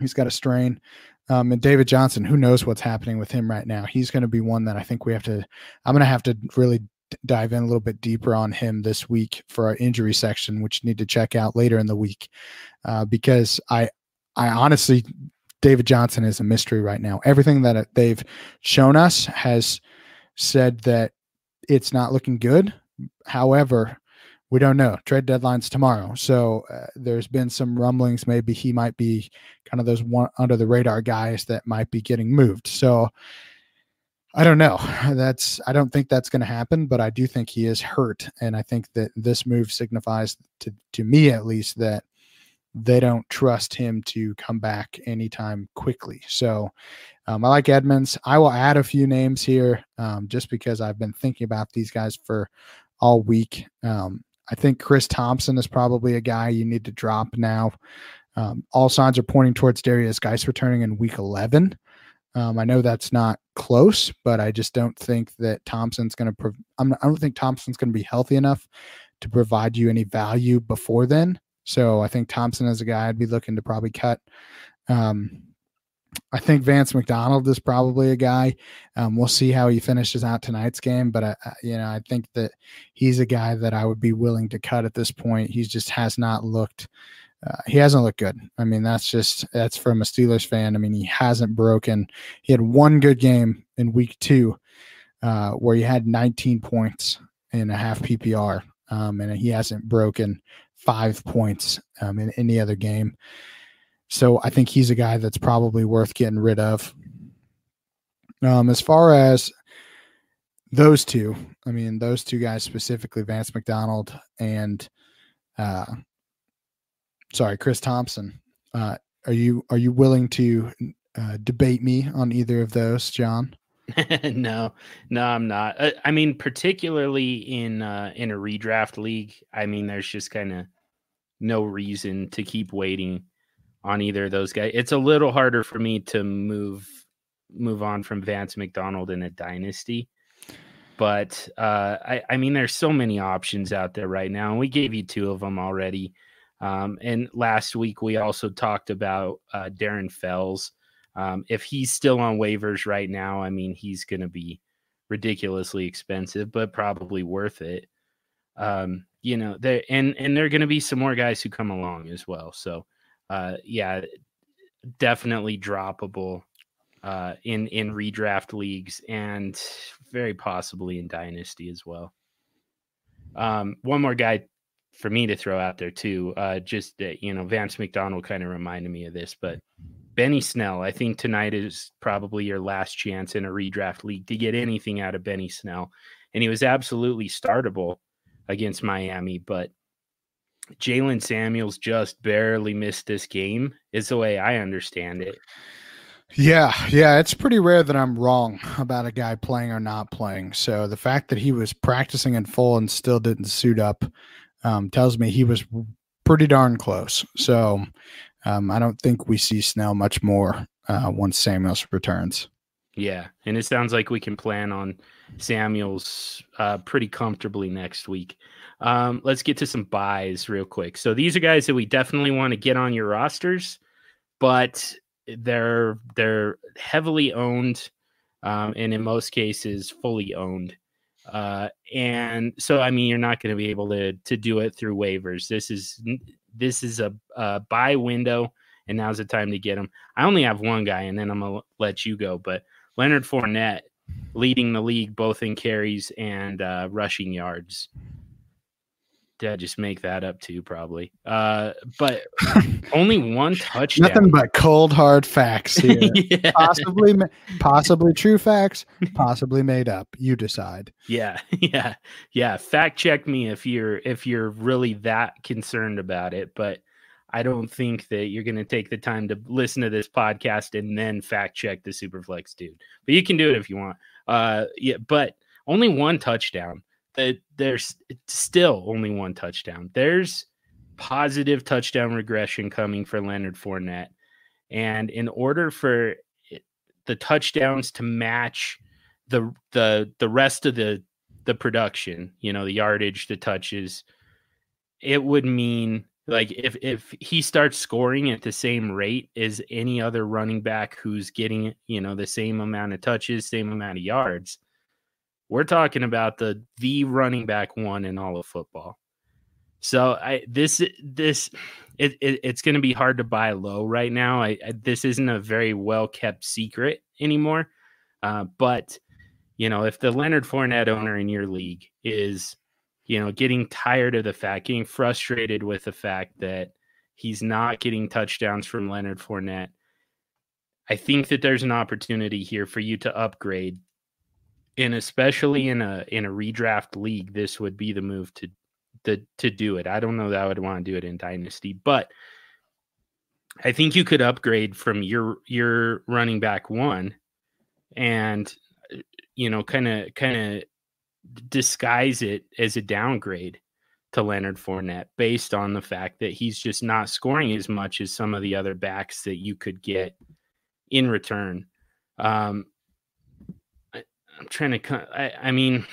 He's got a strain. Um, and David Johnson, who knows what's happening with him right now? He's going to be one that I think we have to. I'm going to have to really dive in a little bit deeper on him this week for our injury section, which you need to check out later in the week, uh, because I, I honestly, David Johnson is a mystery right now. Everything that they've shown us has said that it's not looking good. However, we don't know. Trade deadline's tomorrow. So uh, there's been some rumblings. Maybe he might be kind of those one under the radar guys that might be getting moved. So I don't know. That's I don't think that's going to happen, but I do think he is hurt, and I think that this move signifies to to me at least that they don't trust him to come back anytime quickly. So um, I like Edmonds. I will add a few names here um, just because I've been thinking about these guys for all week. Um, I think Chris Thompson is probably a guy you need to drop now. Um, all signs are pointing towards Darius Guice returning in week 11. Um, I know that's not close, but I just don't think that Thompson's going to. I don't think Thompson's going to be healthy enough to provide you any value before then. So I think Thompson is a guy I'd be looking to probably cut. Um, I think Vance McDonald is probably a guy. Um, we'll see how he finishes out tonight's game, but I, I, you know, I think that he's a guy that I would be willing to cut at this point. He just has not looked. Uh, he hasn't looked good. I mean, that's just that's from a Steelers fan. I mean, he hasn't broken. He had one good game in week two, uh, where he had 19 points in a half PPR, um, and he hasn't broken five points um, in any other game. So I think he's a guy that's probably worth getting rid of. Um, as far as those two, I mean, those two guys specifically, Vance McDonald and, uh, sorry, Chris Thompson. Uh, are you are you willing to uh, debate me on either of those, John?
no, no, I'm not. I, uh, I mean, particularly in uh, in a redraft league, I mean, there's just kind of no reason to keep waiting on either of those guys. It's a little harder for me to move move on from Vance McDonald in a dynasty. But uh, I, I mean, there's so many options out there right now, and we gave you two of them already. Um, and last week we also talked about uh, Darren Fells. Um, if he's still on waivers right now, I mean, he's going to be ridiculously expensive, but probably worth it. Um, you know, there and and there are going to be some more guys who come along as well. So, uh, yeah, definitely droppable uh, in in redraft leagues and very possibly in dynasty as well. Um, one more guy for me to throw out there too. Uh, just uh, you know, Vance McDonald kind of reminded me of this, but Benny Snell. I think tonight is probably your last chance in a redraft league to get anything out of Benny Snell, and he was absolutely startable against Miami, but Jaylen Samuels just barely missed this game, is the way I understand it.
Yeah, yeah, it's pretty rare that I'm wrong about a guy playing or not playing. So the fact that he was practicing in full and still didn't suit up um, tells me he was pretty darn close. So um, I don't think we see Snell much more uh, once Samuels returns.
Yeah, and it sounds like we can plan on Samuels uh, pretty comfortably next week. Um, let's get to some buys real quick. So these are guys that we definitely want to get on your rosters, but they're they're heavily owned, um, and in most cases fully owned. Uh, and so, I mean, you're not going to be able to to do it through waivers. This is this is a, a buy window, and now's the time to get them. I only have one guy, and then I'm gonna let you go. But Leonard Fournette leading the league both in carries and uh, rushing yards. I just make that up too? Probably. Uh, but only one touchdown.
Nothing but cold hard facts here. yeah. Possibly, possibly true facts. Possibly made up. You decide.
Yeah, yeah, yeah. Fact check me if you're if you're really that concerned about it. But I don't think that you're going to take the time to listen to this podcast and then fact check the Superflex dude. But you can do it if you want. Uh, yeah, but only one touchdown that there's still only one touchdown. There's positive touchdown regression coming for Leonard Fournette. And in order for the touchdowns to match the the the rest of the the production, you know, the yardage, the touches, it would mean like if if he starts scoring at the same rate as any other running back who's getting, you know, the same amount of touches, same amount of yards, we're talking about the the running back one in all of football. So I this this it, it it's going to be hard to buy low right now. I, I, this isn't a very well kept secret anymore. Uh, but you know, if the Leonard Fournette owner in your league is you know getting tired of the fact, getting frustrated with the fact that he's not getting touchdowns from Leonard Fournette, I think that there's an opportunity here for you to upgrade and especially in a in a redraft league, this would be the move to the to do it. I don't know that I would want to do it in dynasty, but I think you could upgrade from your your running back one, and uh, you know, kind of kind of disguise it as a downgrade to Leonard Fournette based on the fact that he's just not scoring as much as some of the other backs that you could get in return. Um, I'm trying to. I, I mean,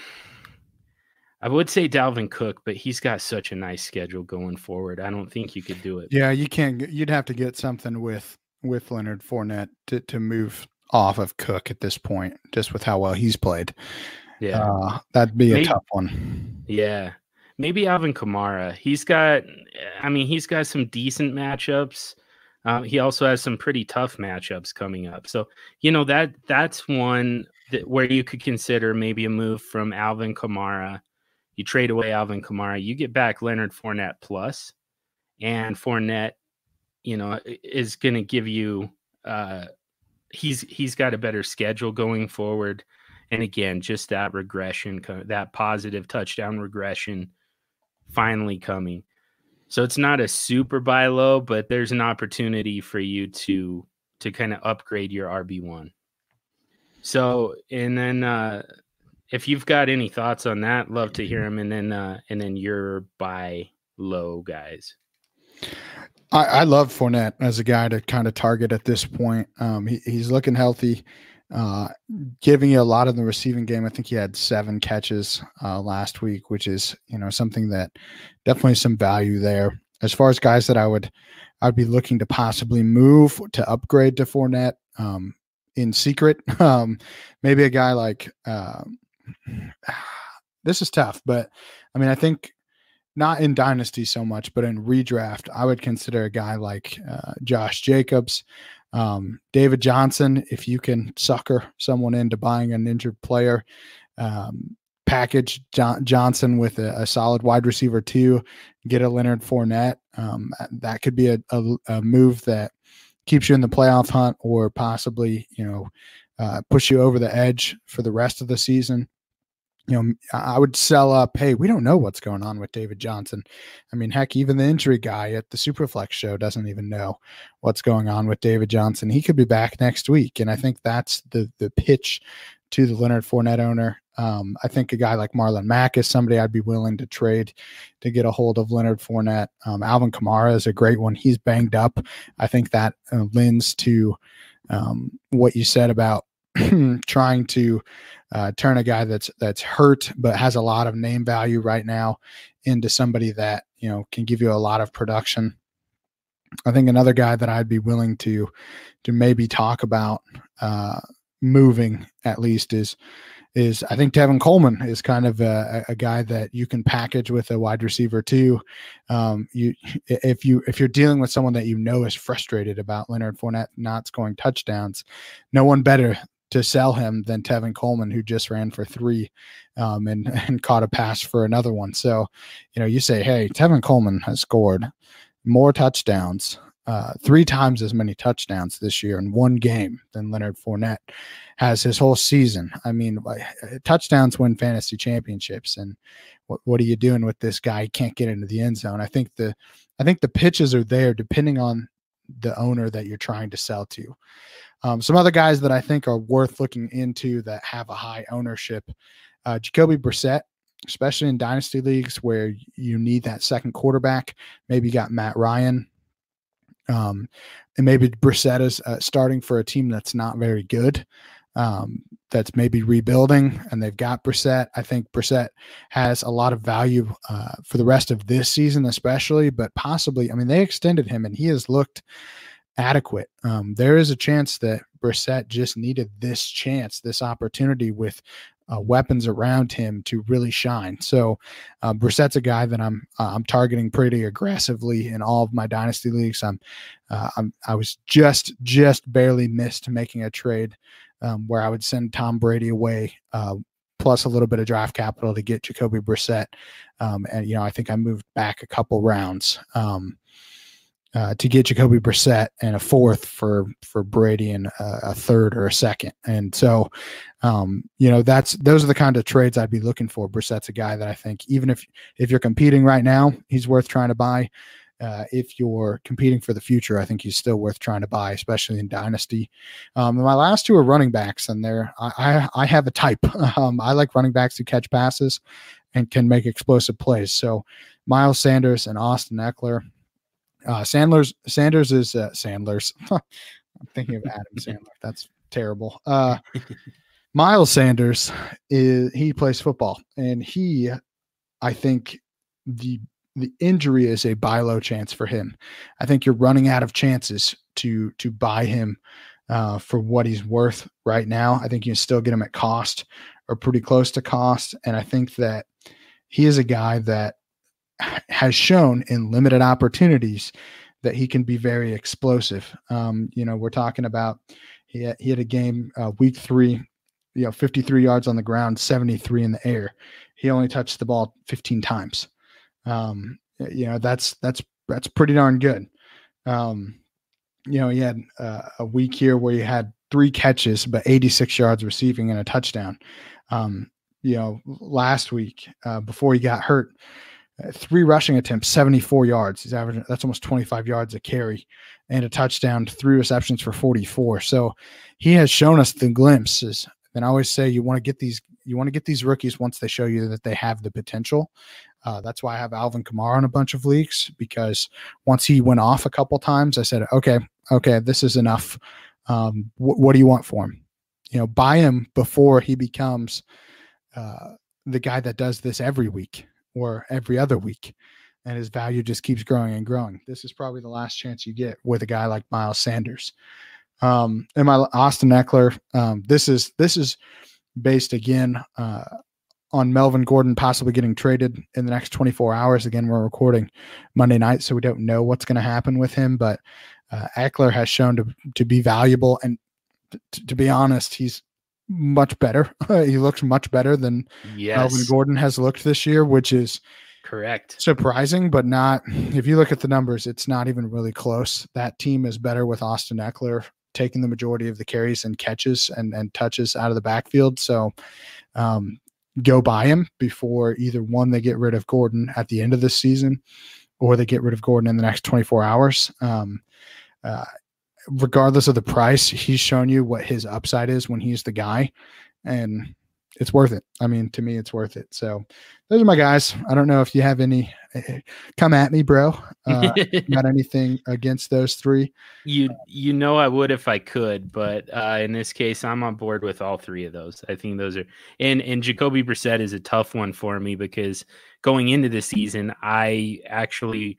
I would say Dalvin Cook, but he's got such a nice schedule going forward. I don't think you could do it.
Yeah, you can't. You'd have to get something with with Leonard Fournette to to move off of Cook at this point, just with how well he's played. Yeah, uh, that'd be Maybe, a tough one.
Yeah, maybe Alvin Kamara. He's got. I mean, he's got some decent matchups. Uh, he also has some pretty tough matchups coming up. So you know that that's one where you could consider maybe a move from Alvin Kamara. You trade away Alvin Kamara, you get back Leonard Fournette plus, and Fournette, you know, is going to give you. Uh, he's he's got a better schedule going forward, and again, just that regression, that positive touchdown regression, finally coming. So it's not a super buy low, but there's an opportunity for you to to kind of upgrade your RB one. So, and then uh, if you've got any thoughts on that, love to hear them. And then, uh, and then your buy low guys.
I, I love Fournette as a guy to kind of target at this point. Um, he, he's looking healthy, uh, giving you a lot of the receiving game. I think he had seven catches uh, last week, which is you know something that definitely some value there. As far as guys that I would, I'd be looking to possibly move to upgrade to Fournette. Um, in secret. Um, maybe a guy like uh, this is tough, but I mean, I think not in dynasty so much, but in redraft, I would consider a guy like uh, Josh Jacobs, um, David Johnson. If you can sucker someone into buying an injured player, um, package John- Johnson with a, a, solid wide receiver too, get a Leonard Fournette. Um, that could be a, a, a move that keeps you in the playoff hunt or possibly, you know, uh, push you over the edge for the rest of the season. You know, I would sell up. Hey, we don't know what's going on with David Johnson. I mean, heck, even the injury guy at the Superflex show doesn't even know what's going on with David Johnson. He could be back next week, and I think that's the the pitch to the Leonard Fournette owner. Um, I think a guy like Marlon Mack is somebody I'd be willing to trade to get a hold of Leonard Fournette. Um, Alvin Kamara is a great one. He's banged up. I think that uh, lends to um, what you said about trying to uh, turn a guy that's that's hurt but has a lot of name value right now into somebody that you know can give you a lot of production. I think another guy that I'd be willing to to maybe talk about uh, moving at least is is I think Tevin Coleman is kind of a, a, guy that you can package with a wide receiver too. Um, you if you if you're dealing with someone that you know is frustrated about Leonard Fournette not scoring touchdowns, no one better to sell him than Tevin Coleman, who just ran for three um, and, and caught a pass for another one. So, you know, you say, hey, Tevin Coleman has scored more touchdowns, uh, three times as many touchdowns this year in one game than Leonard Fournette has his whole season. I mean, touchdowns win fantasy championships, and what, what are you doing with this guy? He can't get into the end zone. I think the I think the pitches are there depending on the owner that you're trying to sell to. Um, some other guys that I think are worth looking into that have a high ownership, uh, Jacoby Brissett, especially in dynasty leagues where you need that second quarterback. Maybe you got Matt Ryan, um, and maybe Brissett is uh, starting for a team that's not very good um, that's maybe rebuilding, and they've got Brissett. I think Brissett has a lot of value uh, for the rest of this season, especially, but possibly. I mean, they extended him, and he has looked adequate. Um, there is a chance that Brissett just needed this chance, this opportunity with uh, weapons around him to really shine. So uh, Brissett's a guy that I'm uh, I'm targeting pretty aggressively in all of my dynasty leagues. I'm, uh, I'm I was just just barely missed making a trade um, where I would send Tom Brady away, uh, plus a little bit of draft capital to get Jacoby Brissett. Um, and you know, I think I moved back a couple rounds um, uh, to get Jacoby Brissett and a fourth for for Brady and a, a third or a second. And so, um, you know, that's those are the kind of trades I'd be looking for. Brissett's a guy that I think even if if you're competing right now, he's worth trying to buy uh, if you're competing for the future, I think he's still worth trying to buy, especially in dynasty. Um, my last two are running backs, and there I, I, I have a type. Um, I like running backs who catch passes and can make explosive plays. So Miles Sanders and Austin Ekeler. Uh, Sandler's Sanders is uh, Sandler's. I'm thinking of Adam Sandler. That's terrible. Uh, Miles Sanders is he plays football, and he, I think, the the injury is a buy low chance for him. I think you're running out of chances to to buy him uh, for what he's worth right now. I think you can still get him at cost or pretty close to cost, and I think that he is a guy that has shown in limited opportunities that he can be very explosive. Um, you know, we're talking about he had, he had a game uh, week three, you know, 53 yards on the ground, 73 in the air. He only touched the ball 15 times. Um, you know, that's that's that's pretty darn good. Um, you know, he had uh, a week here where he had three catches, but 86 yards receiving and a touchdown. Um, you know, last week uh, before he got hurt, three rushing attempts, 74 yards. He's averaging that's almost 25 yards a carry and a touchdown, three receptions for 44. So he has shown us the glimpses. And I always say you want to get these you want to get these rookies once they show you that they have the potential. Uh, that's why I have Alvin Kamara in a bunch of leagues because once he went off a couple times, I said, okay, okay, this is enough. Um, wh- what do you want for him? You know, buy him before he becomes uh, the guy that does this every week or every other week, and his value just keeps growing and growing. This is probably the last chance you get with a guy like Miles Sanders. Um, and my Austin Ekeler, um, this is this is based again uh, on Melvin Gordon possibly getting traded in the next 24 hours. Again, we're recording Monday night, so we don't know what's going to happen with him. But uh, Ekeler has shown to to be valuable, and t- to be honest, he's much better. he looks much better than yes. Melvin Gordon has looked this year, which is
correct
surprising, but not. If you look at the numbers, it's not even really close. That team is better with Austin Ekeler taking the majority of the carries and catches and, and touches out of the backfield. So um, go buy him before either one they get rid of Gordon at the end of this season or they get rid of Gordon in the next 24 hours. Um, uh, regardless of the price, he's shown you what his upside is when he's the guy. And it's worth it. I mean, to me, it's worth it. So those are my guys. I don't know if you have any. Come at me, bro. Uh, got anything against those three?
You you know I would if I could, but uh, in this case, I'm on board with all three of those. I think those are and and Jacoby Brissett is a tough one for me because going into the season, I actually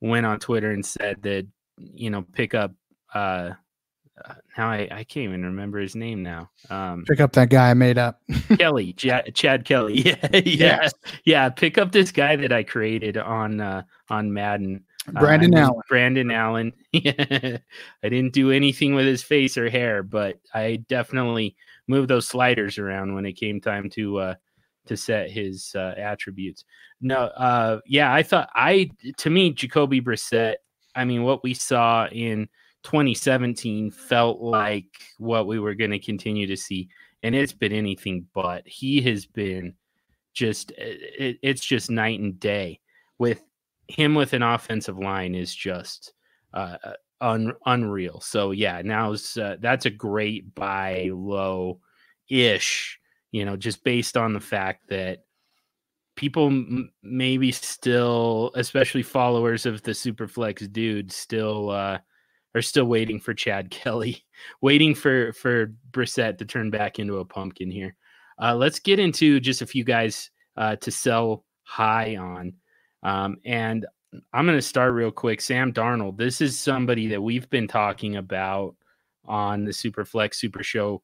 went on Twitter and said that you know pick up uh now I, I can't even remember his name now. Um,
pick up that guy I made up.
Kelly, Ch- Chad Kelly. Yeah, yeah, yes. yeah. Pick up this guy that I created on uh, on Madden.
Brandon uh, Allen.
Brandon Allen. I didn't do anything with his face or hair, but I definitely moved those sliders around when it came time to uh, to set his uh, attributes. No, uh, yeah, I thought I to me Jacoby Brissett. I mean, what we saw in 2017 felt like what we were going to continue to see, and it's been anything but. He has been just it, it's just night and day with him with an offensive line is just uh, uh un, unreal. So yeah, now's uh, that's a great buy low ish, you know, just based on the fact that people m- maybe still, especially followers of the Superflex dude, still uh, are still waiting for Chad Kelly, waiting for for Brissett to turn back into a pumpkin here. Uh, let's get into just a few guys uh, to sell high on. Um, and I'm going to start real quick. Sam Darnold, this is somebody that we've been talking about on the Superflex Super Show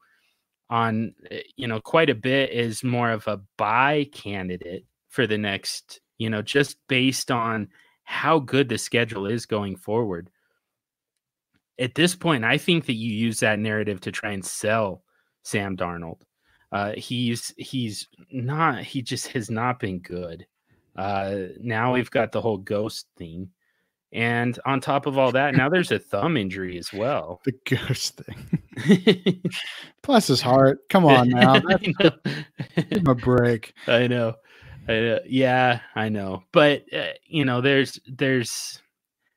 on, eh, you know, quite a bit is more of a buy candidate for the next, you know, just based on how good the schedule is going forward. At this point, I think that you use that narrative to try and sell Sam Darnold. Uh, he's he's not he just has not been good. Uh, now we've got the whole ghost thing. And on top of all that, now there's a thumb injury as well.
The ghost thing. Plus his heart. Come on now. Give him a break.
I know. I know. Yeah, I know. But uh, you know, there's there's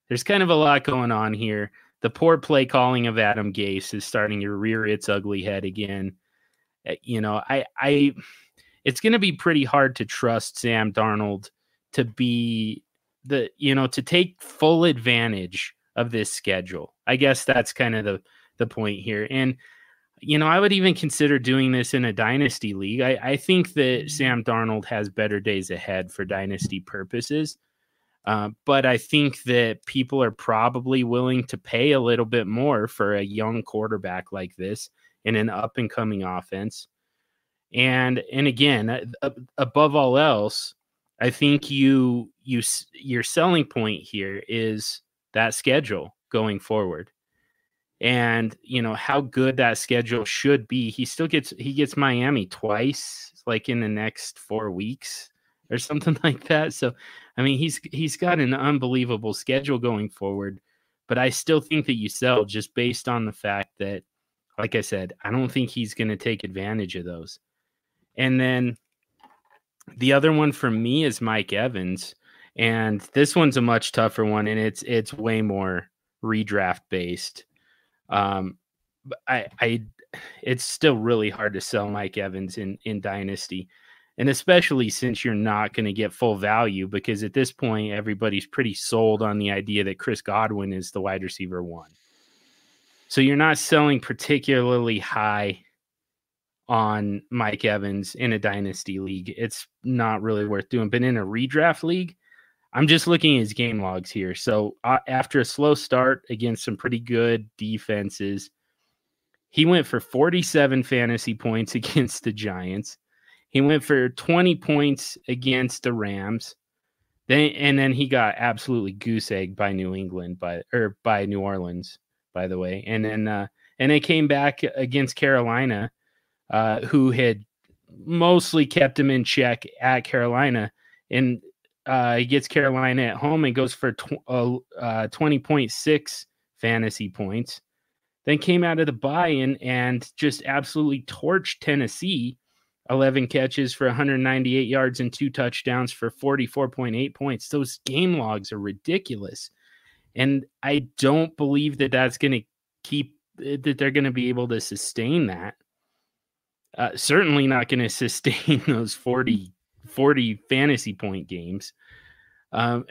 there's kind of a lot going on here. The poor play calling of Adam Gase is starting to rear its ugly head again. Uh, you know, I I it's going to be pretty hard to trust Sam Darnold to be the you know to take full advantage of this schedule. I guess that's kind of the the point here. And you know, I would even consider doing this in a dynasty league. I, I think that mm-hmm. Sam Darnold has better days ahead for dynasty purposes. Uh, but I think that people are probably willing to pay a little bit more for a young quarterback like this in an up and coming offense. And and again, uh, above all else, I think you you your selling point here is that schedule going forward. And you know how good that schedule should be. He still gets he gets Miami twice, like in the next four weeks or something like that. So, I mean, he's he's got an unbelievable schedule going forward. But I still think that you sell just based on the fact that, like I said, I don't think he's going to take advantage of those. And then the other one for me is Mike Evans. And this one's a much tougher one, and it's it's way more redraft based. Um, I, I, it's still really hard to sell Mike Evans in in Dynasty, and especially since you're not going to get full value because at this point everybody's pretty sold on the idea that Chris Godwin is the wide receiver one. So you're not selling particularly high on Mike Evans in a dynasty league. It's not really worth doing. But in a redraft league, I'm just looking at his game logs here. So uh, after a slow start against some pretty good defenses, he went for 47 fantasy points against the Giants. He went for 20 points against the Rams. Then and then he got absolutely goose egg by New England by or by New Orleans, by the way. And then uh and they came back against Carolina uh, who had mostly kept him in check at Carolina. And uh, he gets Carolina at home and goes for tw- uh, uh 20.6 fantasy points. Then came out of the bye in and just absolutely torched Tennessee. 11 catches for 198 yards and two touchdowns for 44.8 points. Those game logs are ridiculous. And I don't believe that that's going to keep, that they're going to be able to sustain that uh, certainly not going to sustain those 40, 40 fantasy point games. Um,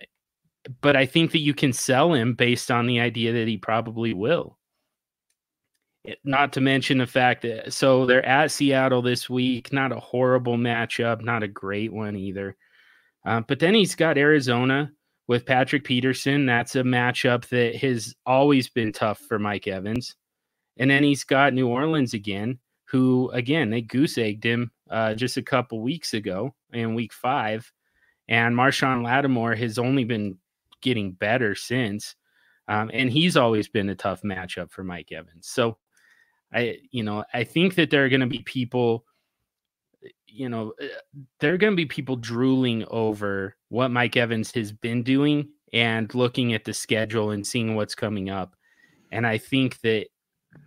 but I think that you can sell him based on the idea that he probably will. Not to mention the fact that so they're at Seattle this week, not a horrible matchup, not a great one either. Uh, but then he's got Arizona with Patrick Peterson. That's a matchup that has always been tough for Mike Evans. And then he's got New Orleans again who again they goose egged him uh, just a couple weeks ago in week five, and Marshon Lattimore has only been getting better since, um, and he's always been a tough matchup for Mike Evans. So I, you know, I think that there are going to be people, you know, uh, there are going to be people drooling over what Mike Evans has been doing and looking at the schedule and seeing what's coming up. And I think that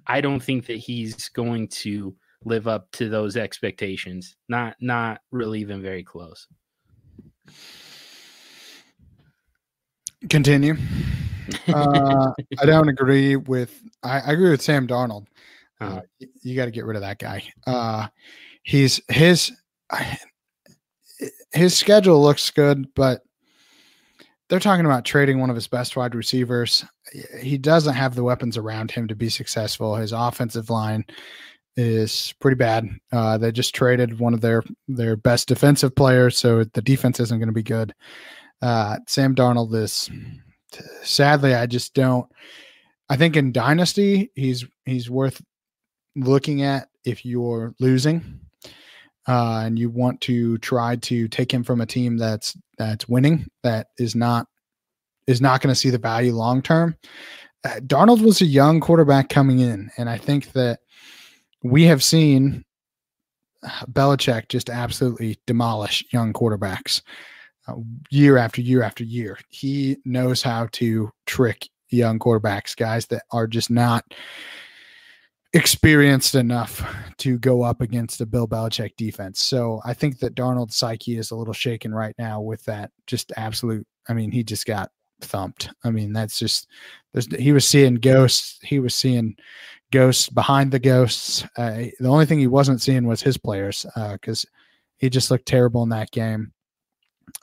I don't think that he's going to live up to those expectations. Not not really even very close.
Continue. Uh, I don't agree with. I, I, agree with Sam Darnold. Uh, uh-huh. you, you got to get rid of that guy. Uh, he's his his schedule looks good, but they're talking about trading one of his best wide receivers. He doesn't have the weapons around him to be successful. His offensive line is pretty bad. Uh, they just traded one of their their best defensive players, so the defense isn't going to be good. Uh, Sam Darnold is sadly, I just don't. I think in dynasty, he's he's worth looking at if you're losing uh, and you want to try to take him from a team that's that's winning, that is not is not going to see the value long term. Uh, Darnold was a young quarterback coming in, and I think that we have seen uh, Belichick just absolutely demolish young quarterbacks uh, year after year after year. He knows how to trick young quarterbacks, guys that are just not experienced enough to go up against a Bill Belichick defense. So I think that Darnold's psyche is a little shaken right now with that just absolute. I mean, he just got thumped. I mean, that's just he was seeing ghosts. He was seeing ghosts behind the ghosts. Uh, the only thing he wasn't seeing was his players because uh, he just looked terrible in that game.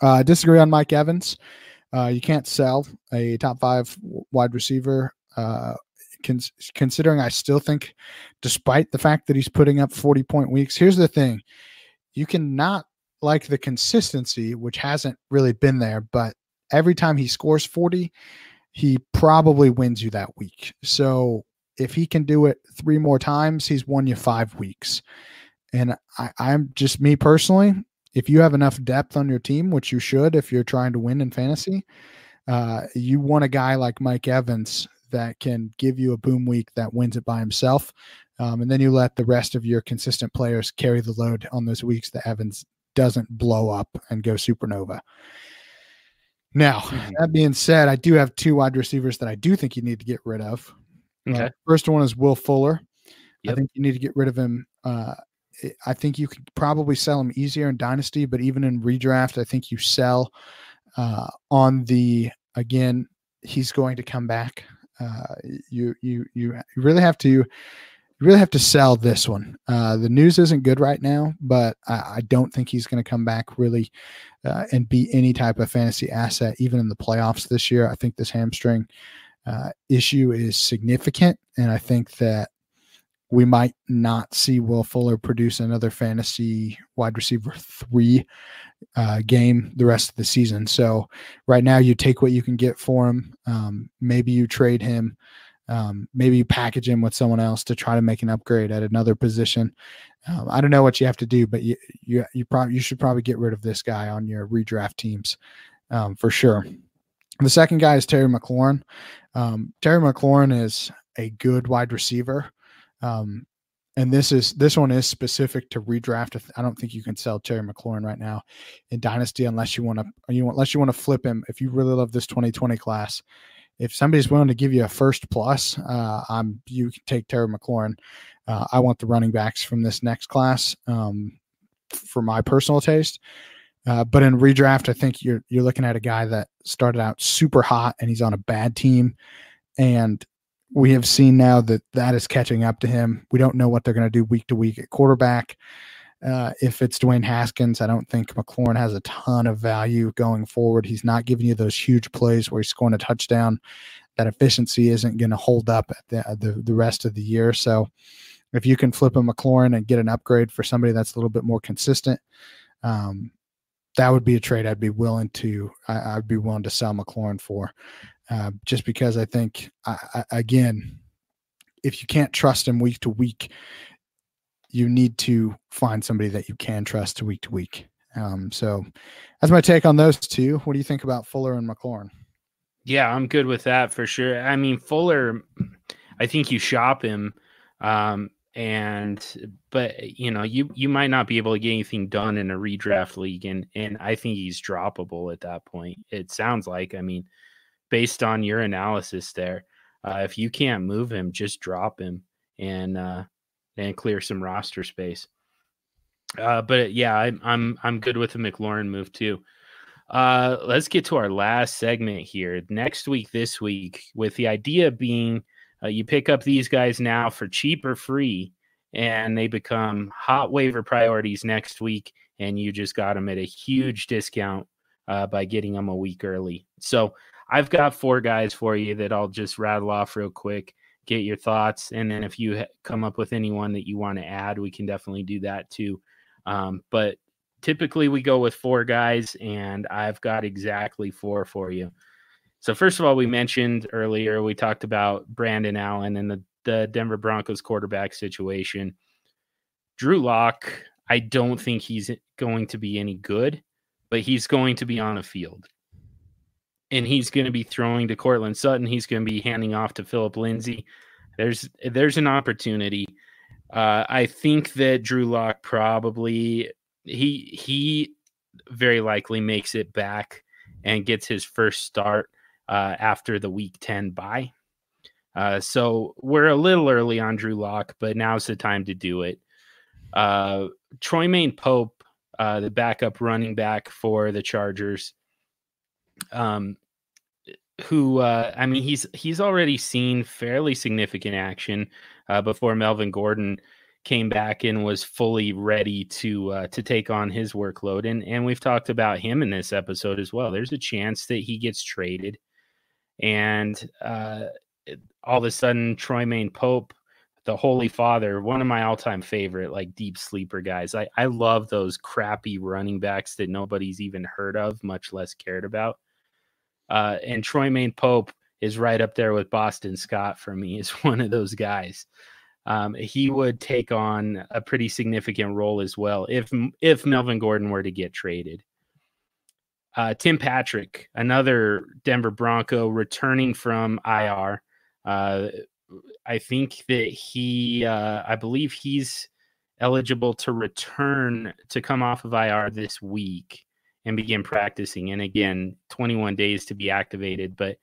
Uh, I disagree on Mike Evans. Uh, you can't sell a top five wide receiver uh, considering I still think, despite the fact that he's putting up 40 point weeks, here's the thing you cannot like the consistency, which hasn't really been there, but every time he scores 40, he probably wins you that week. So if he can do it three more times, he's won you five weeks. And I, I'm just me personally, if you have enough depth on your team, which you should if you're trying to win in fantasy, uh, you want a guy like Mike Evans that can give you a boom week that wins it by himself. Um, and then you let the rest of your consistent players carry the load on those weeks that Evans doesn't blow up and go supernova. Now, mm-hmm. that being said, I do have two wide receivers that I do think you need to get rid of. Uh, okay. Uh, first one is Will Fuller. Yep. I think you need to get rid of him. Uh, I think you could probably sell him easier in Dynasty, but even in redraft, I think you sell uh, on the again. He's going to come back. Uh, you you you really have to you really have to sell this one. Uh, the news isn't good right now, but I, I don't think he's going to come back really uh, and be any type of fantasy asset, even in the playoffs this year. I think this hamstring uh, issue is significant, and I think that we might not see Will Fuller produce another fantasy wide receiver three uh, game the rest of the season. So right now, you take what you can get for him. Um, maybe you trade him. Um, maybe you package him with someone else to try to make an upgrade at another position. Um, I don't know what you have to do, but you you you probably you should probably get rid of this guy on your redraft teams um, for sure. The second guy is Terry McLaurin. Um, Terry McLaurin is a good wide receiver. Um, and this is this one is specific to redraft. I don't think you can sell Terry McLaurin right now in Dynasty unless you want to you unless you want to flip him. If you really love this 2020 class, if somebody's willing to give you a first plus, uh, I'm you can take Terry McLaurin. Uh, I want the running backs from this next class um, for my personal taste. Uh, but in redraft, I think you're you're looking at a guy that started out super hot and he's on a bad team, and we have seen now that that is catching up to him. We don't know what they're going to do week to week at quarterback. Uh, if it's Dwayne Haskins, I don't think McLaurin has a ton of value going forward. He's not giving you those huge plays where he's scoring a touchdown. That efficiency isn't going to hold up the, the, the rest of the year. So, if you can flip a McLaurin and get an upgrade for somebody that's a little bit more consistent, um, that would be a trade I'd be willing to. I, would be willing to sell McLaurin for. Uh, just because I think, I, I, again, if you can't trust him week to week, you need to find somebody that you can trust week to week. Um, so that's my take on those two. What do you think about Fuller and McLaurin?
Yeah, I'm good with that for sure. I mean, Fuller, I think you shop him Um, and but you know you you might not be able to get anything done in a redraft league and and I think he's droppable at that point. It sounds like I mean based on your analysis there, uh, if you can't move him, just drop him and uh, and clear some roster space. Uh, but yeah, I'm I'm I'm good with the McLaurin move too. Uh, let's get to our last segment here. Next week, this week, with the idea being uh, you pick up these guys now for cheap or free, and they become hot waiver priorities next week, and you just got them at a huge discount uh, by getting them a week early. So I've got four guys for you that I'll just rattle off real quick, get your thoughts, and then if you come up with anyone that you want to add, we can definitely do that too. Um, but typically we go with four guys, and I've got exactly four for you. So first of all, we mentioned earlier we talked about Brandon Allen and the, the Denver Broncos quarterback situation. Drew Lock, I don't think he's going to be any good, but he's going to be on a field. And he's going to be throwing to Courtland Sutton. He's going to be handing off to Philip Lindsay. There's there's an opportunity. Uh, I think that Drew Lock probably he he very likely makes it back and gets his first start uh, after the week 10 bye. Uh, so we're a little early on Drew Lock, but now's the time to do it. Uh, Troymaine Pope, uh, the backup running back for the Chargers, um, who uh, I mean he's he's already seen fairly significant action uh, before Melvin Gordon came back and was fully ready to uh, to take on his workload, and and we've talked about him in this episode as well. There's a chance that he gets traded and uh, all of a sudden Troymaine Pope, the Holy Father, one of my all-time favorite like deep sleeper guys. I I love those crappy running backs that nobody's even heard of, much less cared about. Uh, and Troymaine Pope is right up there with Boston Scott for me. Is one of those guys. Um, he would take on a pretty significant role as well if if Melvin Gordon were to get traded. Uh, Tim Patrick, another Denver Bronco returning from IR. Uh, I think that he, uh, I believe he's eligible to return to come off of IR this week and begin practicing. And again, 21 days to be activated. But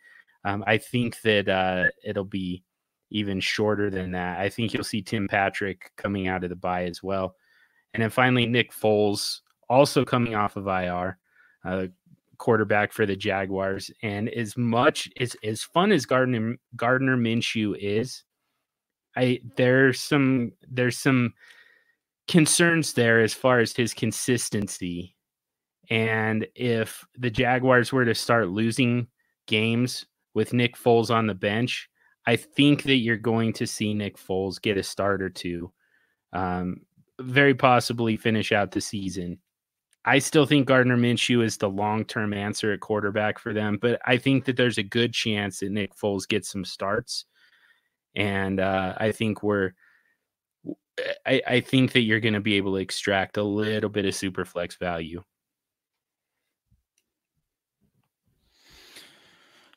um, I think that uh, it'll be even shorter than that. I think you'll see Tim Patrick coming out of the bye as well. And then finally, Nick Foles also coming off of IR. Uh, quarterback for the Jaguars. And as much as as fun as Gardner Gardner Minshew is, I there's some there's some concerns there as far as his consistency. And if the Jaguars were to start losing games with Nick Foles on the bench, I think that you're going to see Nick Foles get a start or two, um, very possibly finish out the season. I still think Gardner Minshew is the long term answer at quarterback for them, but I think that there's a good chance that Nick Foles gets some starts. And uh, I think we're, I, I think that you're going to be able to extract a little bit of super flex value.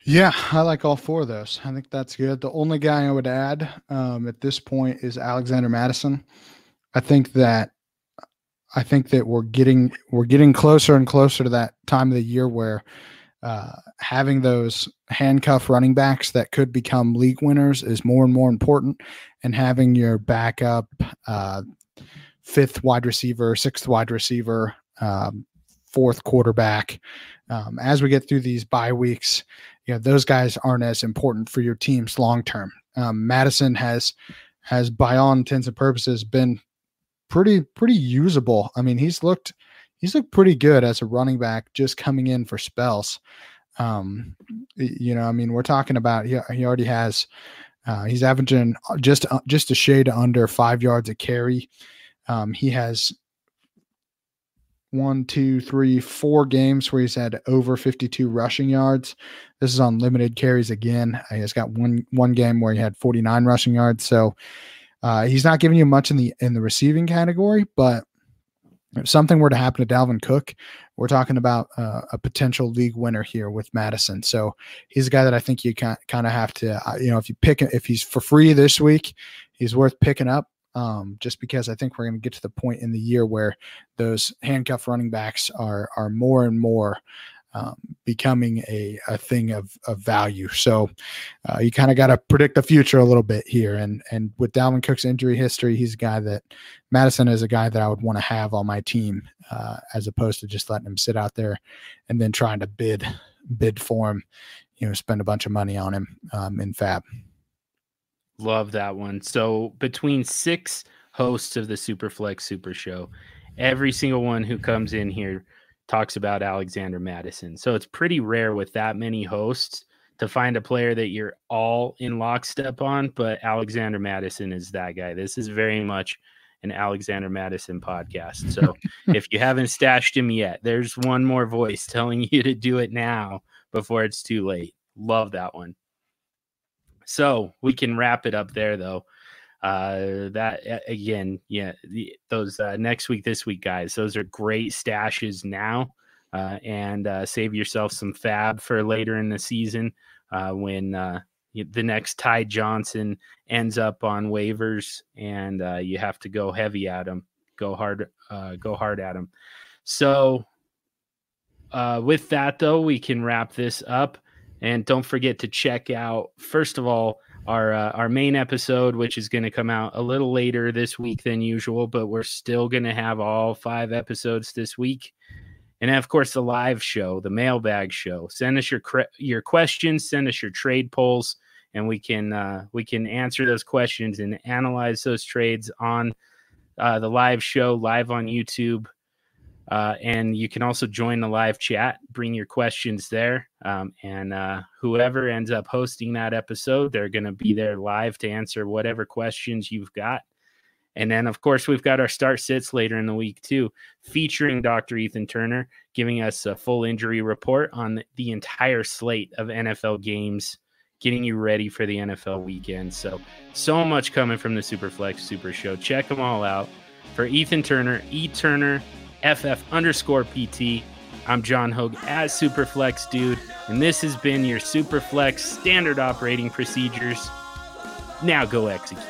Yeah, I like all four of those. I think that's good. The only guy I would add um, at this point is Alexander Mattison. I think that I think that we're getting we're getting closer and closer to that time of the year where uh, having those handcuff running backs that could become league winners is more and more important, and having your backup uh, fifth wide receiver, sixth wide receiver, um, fourth quarterback. Um, as we get through these bye weeks, you know those guys aren't as important for your teams long term. Um, Mattison has has by all intents and purposes been pretty pretty usable. I mean, he's looked he's looked pretty good as a running back just coming in for spells. Um, you know, I mean, we're talking about he, he already has uh, he's averaging just uh, just a shade under five yards a carry. Um, he has one, two, three, four games where he's had over 52 rushing yards. This is on limited carries again. He has got one one game where he had 49 rushing yards. So uh, he's not giving you much in the in the receiving category, but if something were to happen to Dalvin Cook, we're talking about uh, a potential league winner here with Mattison. So he's a guy that I think you kind of have to, uh, you know, if you pick if he's for free this week, he's worth picking up. Um, just because I think we're going to get to the point in the year where those handcuff running backs are are more and more um, becoming a, a thing of, of value. So uh, you kind of got to predict the future a little bit here. And and with Dalvin Cook's injury history, he's a guy that Mattison is a guy that I would want to have on my team uh, as opposed to just letting him sit out there and then trying to bid bid for him, you know, spend a bunch of money on him um, in FAAB.
Love that one. So between six hosts of the Superflex Super Show, every single one who comes in here talks about Alexander Mattison. So it's pretty rare with that many hosts to find a player that you're all in lockstep on, but Alexander Mattison is that guy. This is very much an Alexander Mattison podcast. So if you haven't stashed him yet, there's one more voice telling you to do it now before it's too late. Love that one. So we can wrap it up there though. Uh that again yeah the, those uh, next week this week guys those are great stashes now uh and uh save yourself some FAAB for later in the season uh when uh the next Ty Johnson ends up on waivers and uh you have to go heavy at him go hard uh go hard at him. So uh with that though we can wrap this up and don't forget to check out first of all our uh, our main episode, which is going to come out a little later this week than usual, but we're still going to have all five episodes this week. And of course, the live show, the mailbag show. Send us your your questions, send us your trade polls, and we can uh, we can answer those questions and analyze those trades on uh, the live show, live on YouTube. Uh, and you can also join the live chat, bring your questions there. Um, and uh, whoever ends up hosting that episode, they're going to be there live to answer whatever questions you've got. And then, of course, we've got our start sits later in the week, too, featuring Dr. Ethan Turner, giving us a full injury report on the entire slate of NFL games, getting you ready for the NFL weekend. So, so much coming from the Superflex Super Show. Check them all out. For Ethan Turner, E Turner, FF underscore PT. I'm John Hogue as Superflex Dude, and this has been your Superflex standard operating procedures. Now go execute.